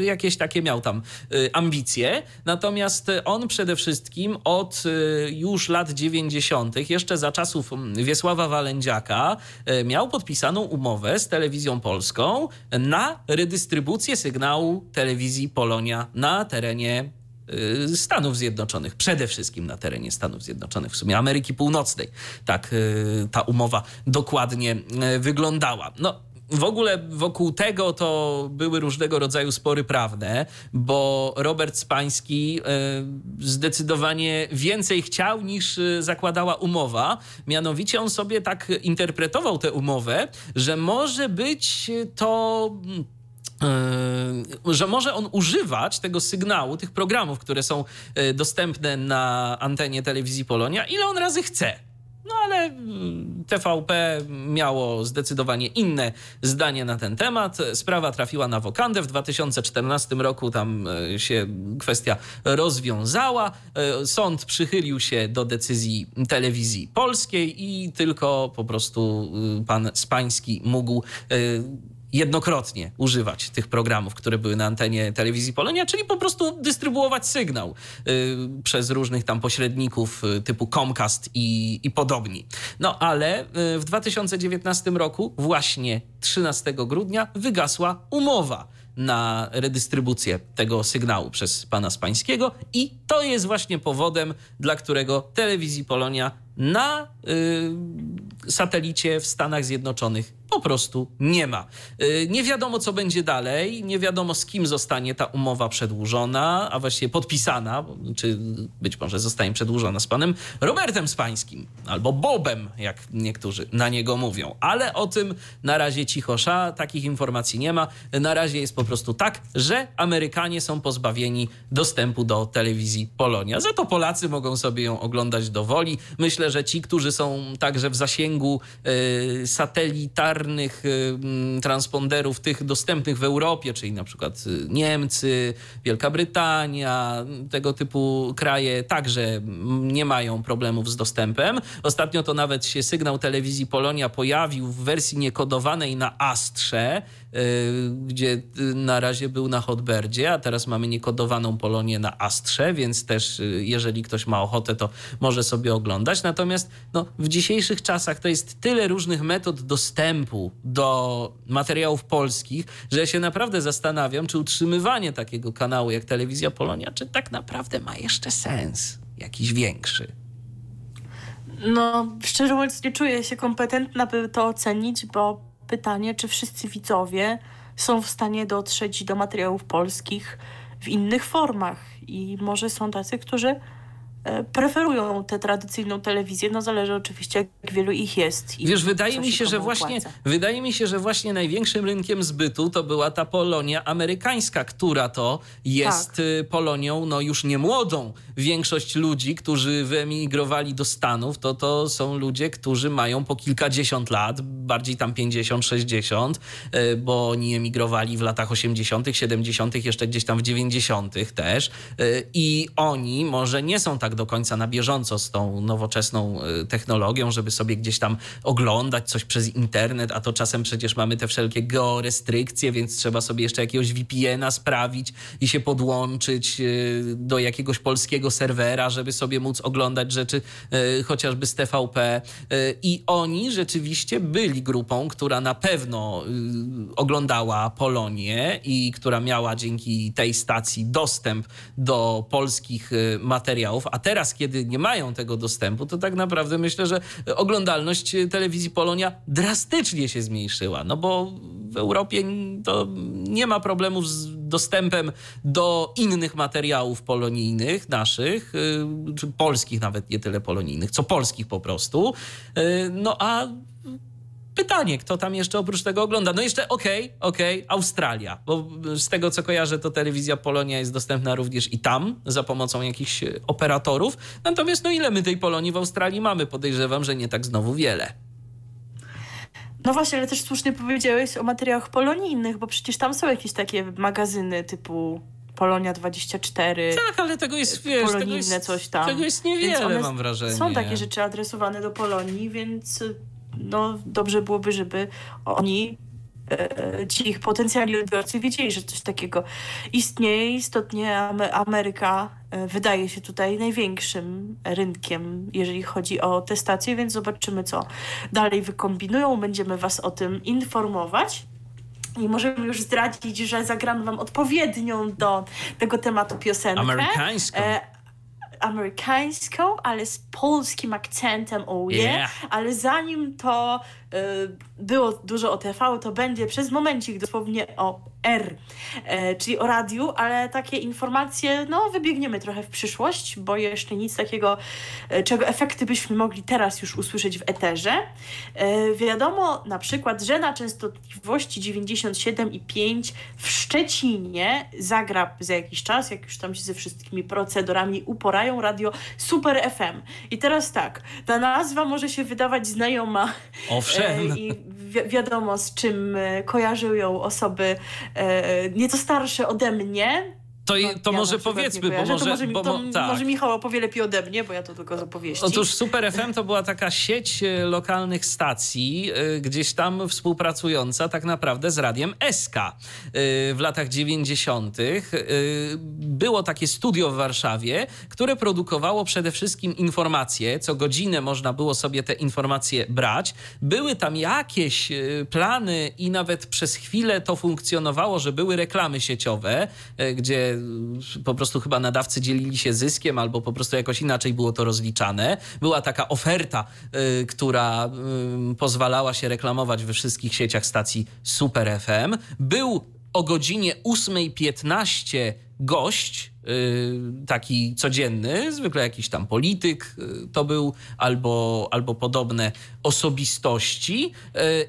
jakieś takie miał tam y, ambicje. Natomiast on przede wszystkim od y, już lat 90., jeszcze za czasów mm, Wiesława Walędziaka, miał podpisaną umowę z telewizją polską na redystrybucję sygnału telewizji Polonia na terenie Y, Stanów Zjednoczonych, przede wszystkim na terenie Stanów Zjednoczonych, w sumie Ameryki Północnej. Tak y, ta umowa dokładnie y, wyglądała. No, w ogóle wokół tego to były różnego rodzaju spory prawne, bo Robert Spański zdecydowanie więcej chciał niż zakładała umowa. Mianowicie on sobie tak interpretował tę umowę, że może być to E, że może on używać tego sygnału, tych programów, które są e, dostępne na antenie telewizji Polonia, ile on razy chce. No ale mm, TVP miało zdecydowanie inne zdanie na ten temat. Sprawa trafiła na wokandę. W 2014 roku tam e, się kwestia rozwiązała. Sąd przychylił się do decyzji telewizji polskiej i tylko po prostu pan Spański mógł jednokrotnie używać tych programów, które były na antenie telewizji Polonia, czyli po prostu dystrybuować sygnał y, przez różnych tam pośredników y, typu Comcast i, i podobni. No ale y, w 2019 roku, właśnie 13 grudnia, wygasła umowa na redystrybucję tego sygnału przez pana Spańskiego i to jest właśnie powodem, dla którego telewizji Polonia na y, satelicie w Stanach Zjednoczonych po prostu nie ma. Y, nie wiadomo, co będzie dalej, nie wiadomo, z kim zostanie ta umowa przedłużona, a właściwie podpisana, czy być może zostanie przedłużona z panem Robertem Spańskim albo Bobem, jak niektórzy na niego mówią. Ale o tym na razie cichosza, takich informacji nie ma. Na razie jest po prostu tak, że Amerykanie są pozbawieni dostępu do telewizji Polonia. Za to Polacy mogą sobie ją oglądać do woli. Myślę, że ci, którzy są także w zasięgu y, satelitarnym, y, mm, transponderów, tych dostępnych w Europie, czyli na przykład y, Niemcy, Wielka Brytania, tego typu kraje także nie mają problemów z dostępem. Ostatnio to nawet się sygnał telewizji Polonia pojawił w wersji niekodowanej na Astrze, gdzie na razie był na Hotbirdzie, a teraz mamy niekodowaną Polonię na Astrze, więc też jeżeli ktoś ma ochotę, to może sobie oglądać. Natomiast no, w dzisiejszych czasach to jest tyle różnych metod dostępu do materiałów polskich, że ja się naprawdę zastanawiam, czy utrzymywanie takiego kanału jak Telewizja Polonia, czy tak naprawdę ma jeszcze sens jakiś większy. No, szczerze mówiąc, nie czuję się kompetentna, by to ocenić, bo pytanie, czy wszyscy widzowie są w stanie dotrzeć do materiałów polskich w innych formach. I może są tacy, którzy preferują tę tradycyjną telewizję, no zależy oczywiście jak wielu ich jest. Wiesz, wydaje mi się, że właśnie wydaje mi się, że właśnie największym rynkiem zbytu to była ta Polonia amerykańska, która to jest tak. Y, Polonią no już nie młodą. Większość ludzi, którzy wyemigrowali do Stanów, to to są ludzie, którzy mają po kilkadziesiąt lat, bardziej tam 50, 60, y, bo oni emigrowali w latach 80., 70., jeszcze gdzieś tam w 90. też. Y, I oni może nie są tak do końca na bieżąco z tą nowoczesną y, technologią, żeby sobie gdzieś tam oglądać coś przez internet, a to czasem przecież mamy te wszelkie georestrykcje, więc trzeba sobie jeszcze jakiegoś VPN-a sprawić i się podłączyć y, do jakiegoś polskiego serwera, żeby sobie móc oglądać rzeczy y, chociażby z TVP. I oni rzeczywiście byli grupą, która na pewno oglądała Polonię i która miała dzięki tej stacji dostęp do polskich materiałów, a teraz, kiedy nie mają tego dostępu, to tak naprawdę myślę, że oglądalność telewizji Polonia drastycznie się zmniejszyła. No bo w Europie to nie ma problemu z dostępem do innych materiałów polonijnych naszych, y, czy polskich nawet, nie tyle polonijnych, co polskich po prostu. Y, no a pytanie, kto tam jeszcze oprócz tego ogląda. No jeszcze okej, okay, okej, okay, Australia, bo z tego co kojarzę, to telewizja Polonia jest dostępna również i tam za pomocą jakichś e, operatorów. Natomiast no ile my tej Polonii w Australii mamy? Podejrzewam, że nie tak znowu wiele. No właśnie, ale też słusznie powiedziałeś o materiałach polonijnych, bo przecież tam są jakieś takie magazyny typu Polonia 24. Tak, ale tego jest, wiesz, polonijne tego jest, coś tam. Tego jest niewiele, mam wrażenie. Są takie rzeczy adresowane do Polonii, więc no dobrze byłoby, żeby oni e, ci ich potencjalni odbiorcy wiedzieli, że coś takiego istnieje. Istotnie Ameryka e, wydaje się tutaj największym rynkiem, jeżeli chodzi o te stacje, więc zobaczymy, co dalej wykombinują. Będziemy Was o tym informować. I możemy już zdradzić, że zagramy Wam odpowiednią do tego tematu piosenkę. Amerykańską. Amerykańską, ale z polskim akcentem, oh yeah. yeah. Ale zanim to y, było dużo o TV, to będzie przez momencik dosłownie o R, e, czyli o radiu, ale takie informacje, no wybiegniemy trochę w przyszłość, bo jeszcze nic takiego, e, czego efekty byśmy mogli teraz już usłyszeć w eterze. E, wiadomo na przykład, że na częstotliwości 97,5 w Szczecinie zagra za jakiś czas, jak już tam się ze wszystkimi procedurami uporają, radio Super FM. I teraz tak, ta nazwa może się wydawać znajoma. Owszem. I wi wiadomo z czym kojarzył ją osoby nieco starsze ode mnie, to, no, to ja może powiedzmy, bo może, może, bo, to, tak. może Michał opowie lepiej ode mnie, bo ja to tylko z opowieści. Otóż Super FM to była taka sieć e, lokalnych stacji, e, gdzieś tam współpracująca tak naprawdę z radiem SK. E, w latach 90. było takie studio w Warszawie, które produkowało przede wszystkim informacje. Co godzinę można było sobie te informacje brać. Były tam jakieś plany i nawet przez chwilę to funkcjonowało, że były reklamy sieciowe, gdzie po prostu chyba nadawcy dzielili się zyskiem albo po prostu jakoś inaczej było to rozliczane. Była taka oferta, y, która y, pozwalała się reklamować we wszystkich sieciach stacji Super FM. Był o godzinie 8.15 gość, y, taki codzienny, zwykle jakiś tam polityk to był, albo, albo podobne osobistości.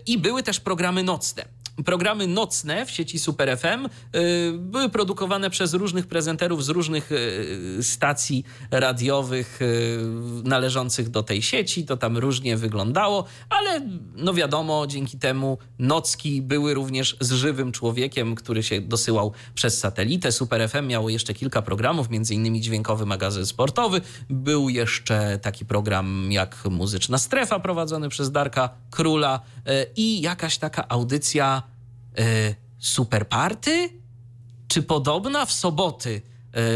I były też programy nocne programy nocne w sieci Super FM y, były produkowane przez różnych prezenterów z różnych y, stacji radiowych y, należących do tej sieci. To tam różnie wyglądało, ale no wiadomo, dzięki temu nocki były również z żywym człowiekiem, który się dosyłał przez satelitę. Super FM miało jeszcze kilka programów, innymi dźwiękowy magazyn sportowy. Był jeszcze taki program jak Muzyczna Strefa prowadzony przez Darka Króla i jakaś taka audycja super party? Czy podobna w soboty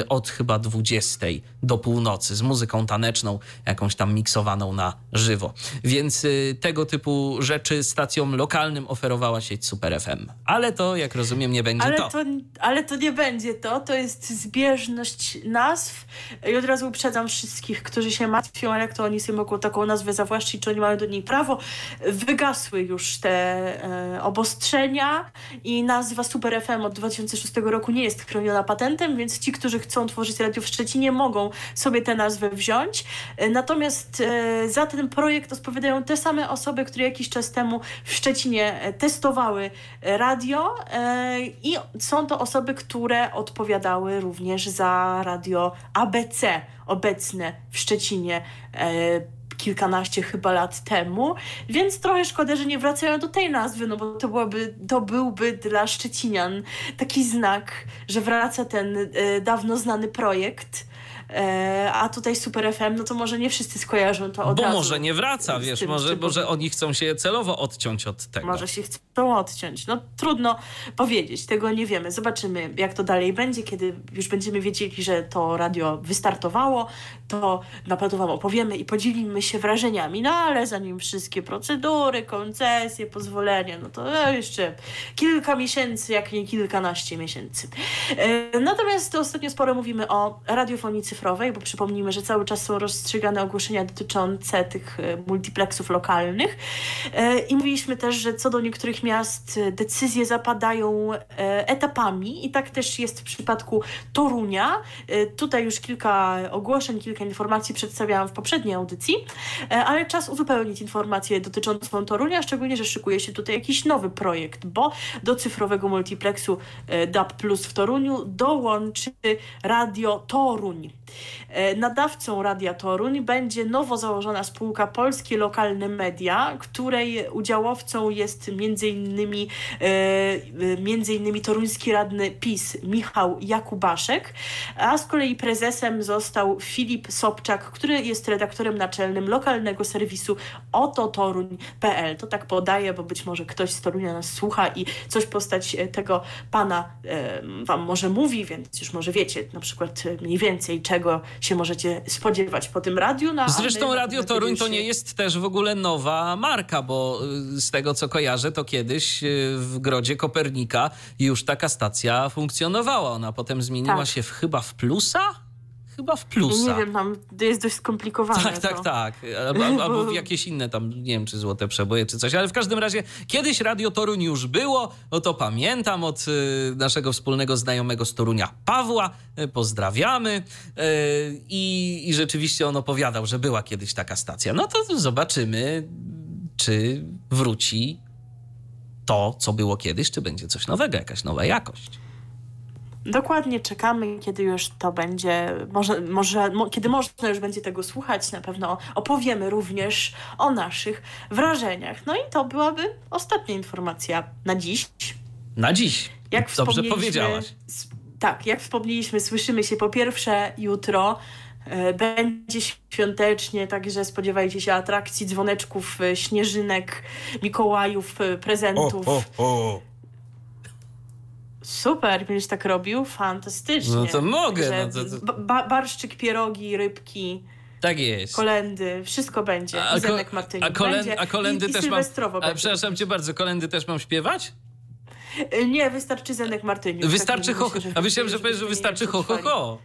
od chyba 20 do północy z muzyką taneczną, jakąś tam miksowaną na żywo. Więc y, tego typu rzeczy stacjom lokalnym oferowała sieć Super FM. Ale to, jak rozumiem, nie będzie ale to. to. Ale to nie będzie to. To jest zbieżność nazw. I od razu uprzedzam wszystkich, którzy się martwią, ale jak to oni sobie mogą taką nazwę zawłaszczyć, czy oni mają do niej prawo. Wygasły już te e, obostrzenia i nazwa Super FM od 2006 roku nie jest chroniona patentem, więc ci, którzy chcą tworzyć radio w Szczecinie, mogą sobie tę nazwę wziąć. E, natomiast e, za ten projekt odpowiadają te same osoby, które jakiś czas temu w Szczecinie e, testowały radio i są to osoby, które odpowiadały również za radio ABC obecne w Szczecinie kilkanaście chyba lat temu, więc trochę szkoda, że nie wracają do tej nazwy, no bo to, byłoby, to byłby dla Szczecinian taki znak, że wraca ten e, dawno znany projekt E, a tutaj Super FM, no to może nie wszyscy skojarzą to od Bo razu. może nie wraca, wiesz, tym, może, może oni chcą się celowo odciąć od tego. Może się chcą odciąć. No trudno powiedzieć, tego nie wiemy. Zobaczymy, jak to dalej będzie, kiedy już będziemy wiedzieli, że to radio wystartowało, to na pewno wam opowiemy i podzielimy się wrażeniami. No ale zanim wszystkie procedury, koncesje, pozwolenia, no to jeszcze kilka miesięcy, jak nie kilkanaście miesięcy. E, natomiast ostatnio sporo mówimy o radiofonii cyfrowej bo przypomnijmy, że cały czas są rozstrzygane ogłoszenia dotyczące tych e, multiplexów lokalnych. E, I mówiliśmy też, że co do niektórych miast e, decyzje zapadają etapami i tak też jest w przypadku Torunia. Tutaj już kilka ogłoszeń, kilka informacji przedstawiałam w poprzedniej audycji, ale czas uzupełnić informację dotyczącą Torunia, szczególnie, że szykuje się tutaj jakiś nowy projekt, bo do cyfrowego multiplexu DAB Plus w Toruniu dołączy Radio Toruń. E, nadawcą Radia Toruń będzie nowo założona spółka Polskie Lokalne Media, której udziałowcą jest m.in. E, między innymi toruński radny PiS Michał Jakubaszek, a z kolei prezesem został Filip Sobczak, który jest redaktorem naczelnym lokalnego serwisu ototoruń.pl. To tak podaję, bo być może ktoś z Torunia nas słucha i coś postać tego pana wam może mówi, więc już może wiecie na przykład mniej więcej czego czego się możecie spodziewać po tym radiu. No, Zresztą Radio Toruń to nie jest też w ogóle nowa marka, bo y, z tego co kojarzę, to kiedyś y, w Grodzie Kopernika już taka stacja funkcjonowała. Ona potem zmieniła tak. się w, chyba w Plusa? Chyba w plusa. Nie wiem, tam jest dość skomplikowane. Tak, tak, tak. Albo, albo (laughs) jakieś inne tam, nie wiem, czy złote przeboje, czy coś, ale w każdym razie kiedyś Radio Toruń już było, no to pamiętam od y, naszego wspólnego znajomego z Torunia, Pawła, y, pozdrawiamy y, i, i rzeczywiście on opowiadał, że była kiedyś taka stacja. No to zobaczymy, czy wróci to, co było kiedyś, czy będzie coś nowego, jakaś nowa jakość. Dokładnie czekamy, kiedy już to będzie, może, może, mo, kiedy można już będzie tego słuchać, na pewno opowiemy również o naszych wrażeniach. No i to byłaby ostatnia informacja na dziś. Na dziś. Jak Dobrze powiedziałaś. Tak, jak wspomnieliśmy, słyszymy się po pierwsze jutro. E, będzie świątecznie, także spodziewajcie się atrakcji, dzwoneczków, e, śnieżynek, Mikołajów, e, prezentów. O, o, o. Super, będziesz tak robił? Fantastycznie. No to mogę. No to, to... Ba barszczyk, pierogi, rybki. Tak jest. Kolendy, wszystko będzie. A, Zenek a, kolend, będzie. a kolendy I, też i mam. A, przepraszam cię bardzo, kolendy też mam śpiewać? Y, nie, wystarczy Zenek Martyniuk. Wystarczy ho, ho, a myślałem, że powiesz, że wystarczy ho, ho, ho. (laughs)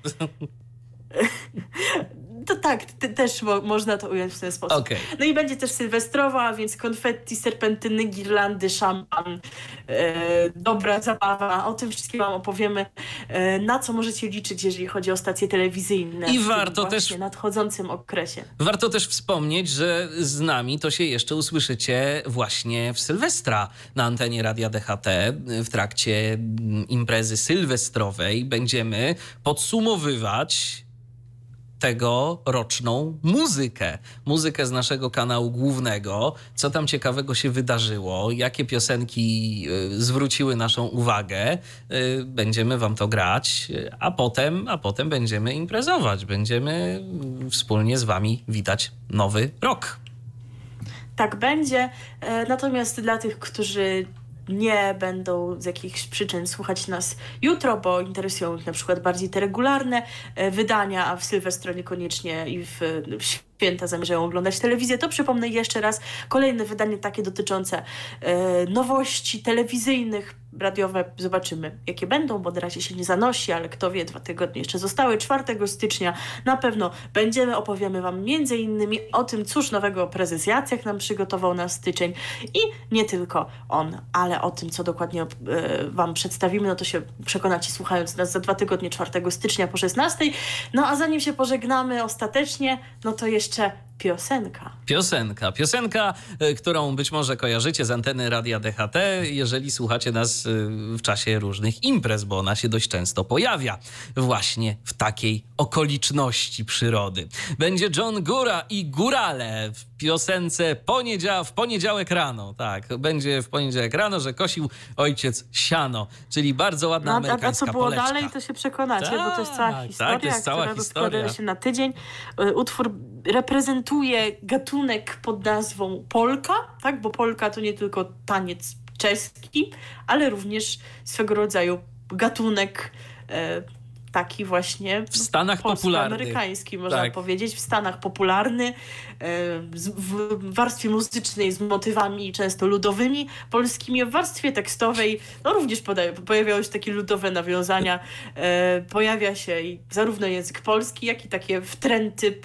To tak, też mo można to ująć w ten sposób. Okay. No i będzie też sylwestrowa, więc konfetti, serpentyny, girlandy, szampan, e, dobra zabawa. O tym wszystkim wam opowiemy, e, na co możecie liczyć, jeżeli chodzi o stacje telewizyjne. I warto też w nadchodzącym okresie. Warto też wspomnieć, że z nami to się jeszcze usłyszycie właśnie w Sylwestra na antenie Radia DHT w trakcie mm, imprezy sylwestrowej. Będziemy podsumowywać tegoroczną muzykę. Muzykę z naszego kanału głównego. Co tam ciekawego się wydarzyło, jakie piosenki y, zwróciły naszą uwagę. Y, będziemy wam to grać, a potem, a potem będziemy imprezować. Będziemy wspólnie z wami witać nowy rok. Tak będzie. E, natomiast dla tych, którzy nie będą z jakichś przyczyn słuchać nas jutro, bo interesują ich na przykład bardziej te regularne e, wydania, a w Sylwestra niekoniecznie i w, święta zamierzają oglądać telewizję, to przypomnę jeszcze raz kolejne wydanie takie dotyczące e, nowości telewizyjnych, radiowe. Zobaczymy, jakie będą, bo na razie się nie zanosi, ale kto wie, dwa tygodnie jeszcze zostały. 4 stycznia na pewno będziemy, opowiemy Wam między innymi o tym, cóż nowego prezes Jacek nam przygotował na styczeń i nie tylko on, ale o tym, co dokładnie e, Wam przedstawimy, no to się przekonacie słuchając nas za dwa tygodnie 4 stycznia po 16. No a zanim się pożegnamy ostatecznie, no to jeszcze piosenka. Piosenka. Piosenka, y, którą być może kojarzycie z anteny Radia DHT, jeżeli słuchacie nas y, w czasie różnych imprez, bo ona się dość często pojawia właśnie w takiej okoliczności przyrody. Będzie John Gura i Górale w piosence poniedział w poniedziałek rano. Tak, będzie w poniedziałek rano, że kosił ojciec siano, czyli bardzo ładna no, amerykańska A, a co było poleczka. dalej, to się przekonacie, bo to jest cała Tak, historia, tak, jest cała która historia. rozkłada się na tydzień. Y, Utwór reprezentuje gatunek pod nazwą polka, tak? bo polka to nie tylko taniec czeski, ale również swego rodzaju gatunek e, taki właśnie W Stanach popularny. amerykański można Tak. powiedzieć, w Stanach popularny, e, w warstwie muzycznej z motywami często ludowymi polskimi, w warstwie tekstowej no również pojawiały się takie ludowe nawiązania, e, pojawia się i zarówno język polski, jak i takie wtręty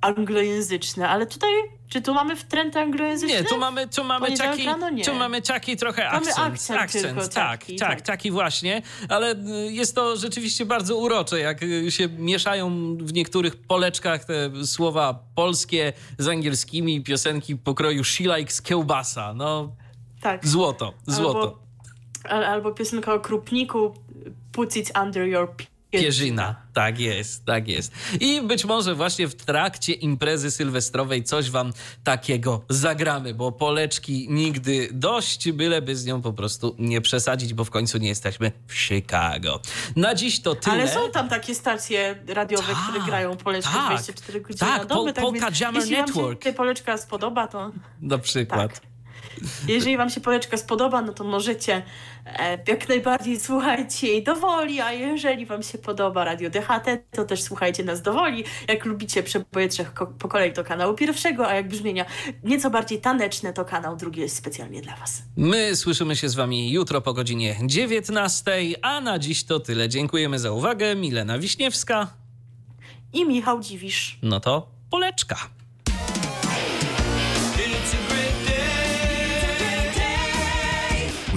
anglojęzyczne, ale tutaj, czy tu mamy wtręty anglojęzyczne? Nie, tu mamy, tu mamy Poniedziałek taki, rano nie. tu mamy taki trochę Mamy akcent. akcent tylko tak, taki, tak, tak. taki właśnie, ale y, jest to rzeczywiście bardzo urocze, jak y, się mieszają w niektórych poleczkach te słowa polskie z angielskimi, piosenki pokroju she likes kiełbasa. No, Tak. złoto, złoto. Albo, al, albo piosenka o krupniku Put it under your Pierzyna. Tak jest, tak jest. I być może właśnie w trakcie imprezy sylwestrowej coś wam takiego zagramy, bo poleczki nigdy dość, byleby z nią po prostu nie przesadzić, bo w końcu nie jesteśmy w Chicago. Na dziś to tyle. Ale są tam takie stacje radiowe, Tak, które grają poleczkę tak, 24 godziny tak, na dobę. Pol- Polka więc Jammer jeśli wam się Network. poleczka spodoba, to Na przykład. tak. Jeżeli wam się poleczka spodoba, no to możecie e, jak najbardziej słuchajcie jej do woli, a jeżeli wam się podoba Radio DHT, to też słuchajcie nas do woli. Jak lubicie przeboje trzech po kolei, to kanału pierwszego, a jak brzmienia nieco bardziej taneczne, to kanał drugi jest specjalnie dla was. My słyszymy się z wami jutro po godzinie 19, a na dziś to tyle. Dziękujemy za uwagę. Milena Wiśniewska. I Michał Dziwisz. No to poleczka.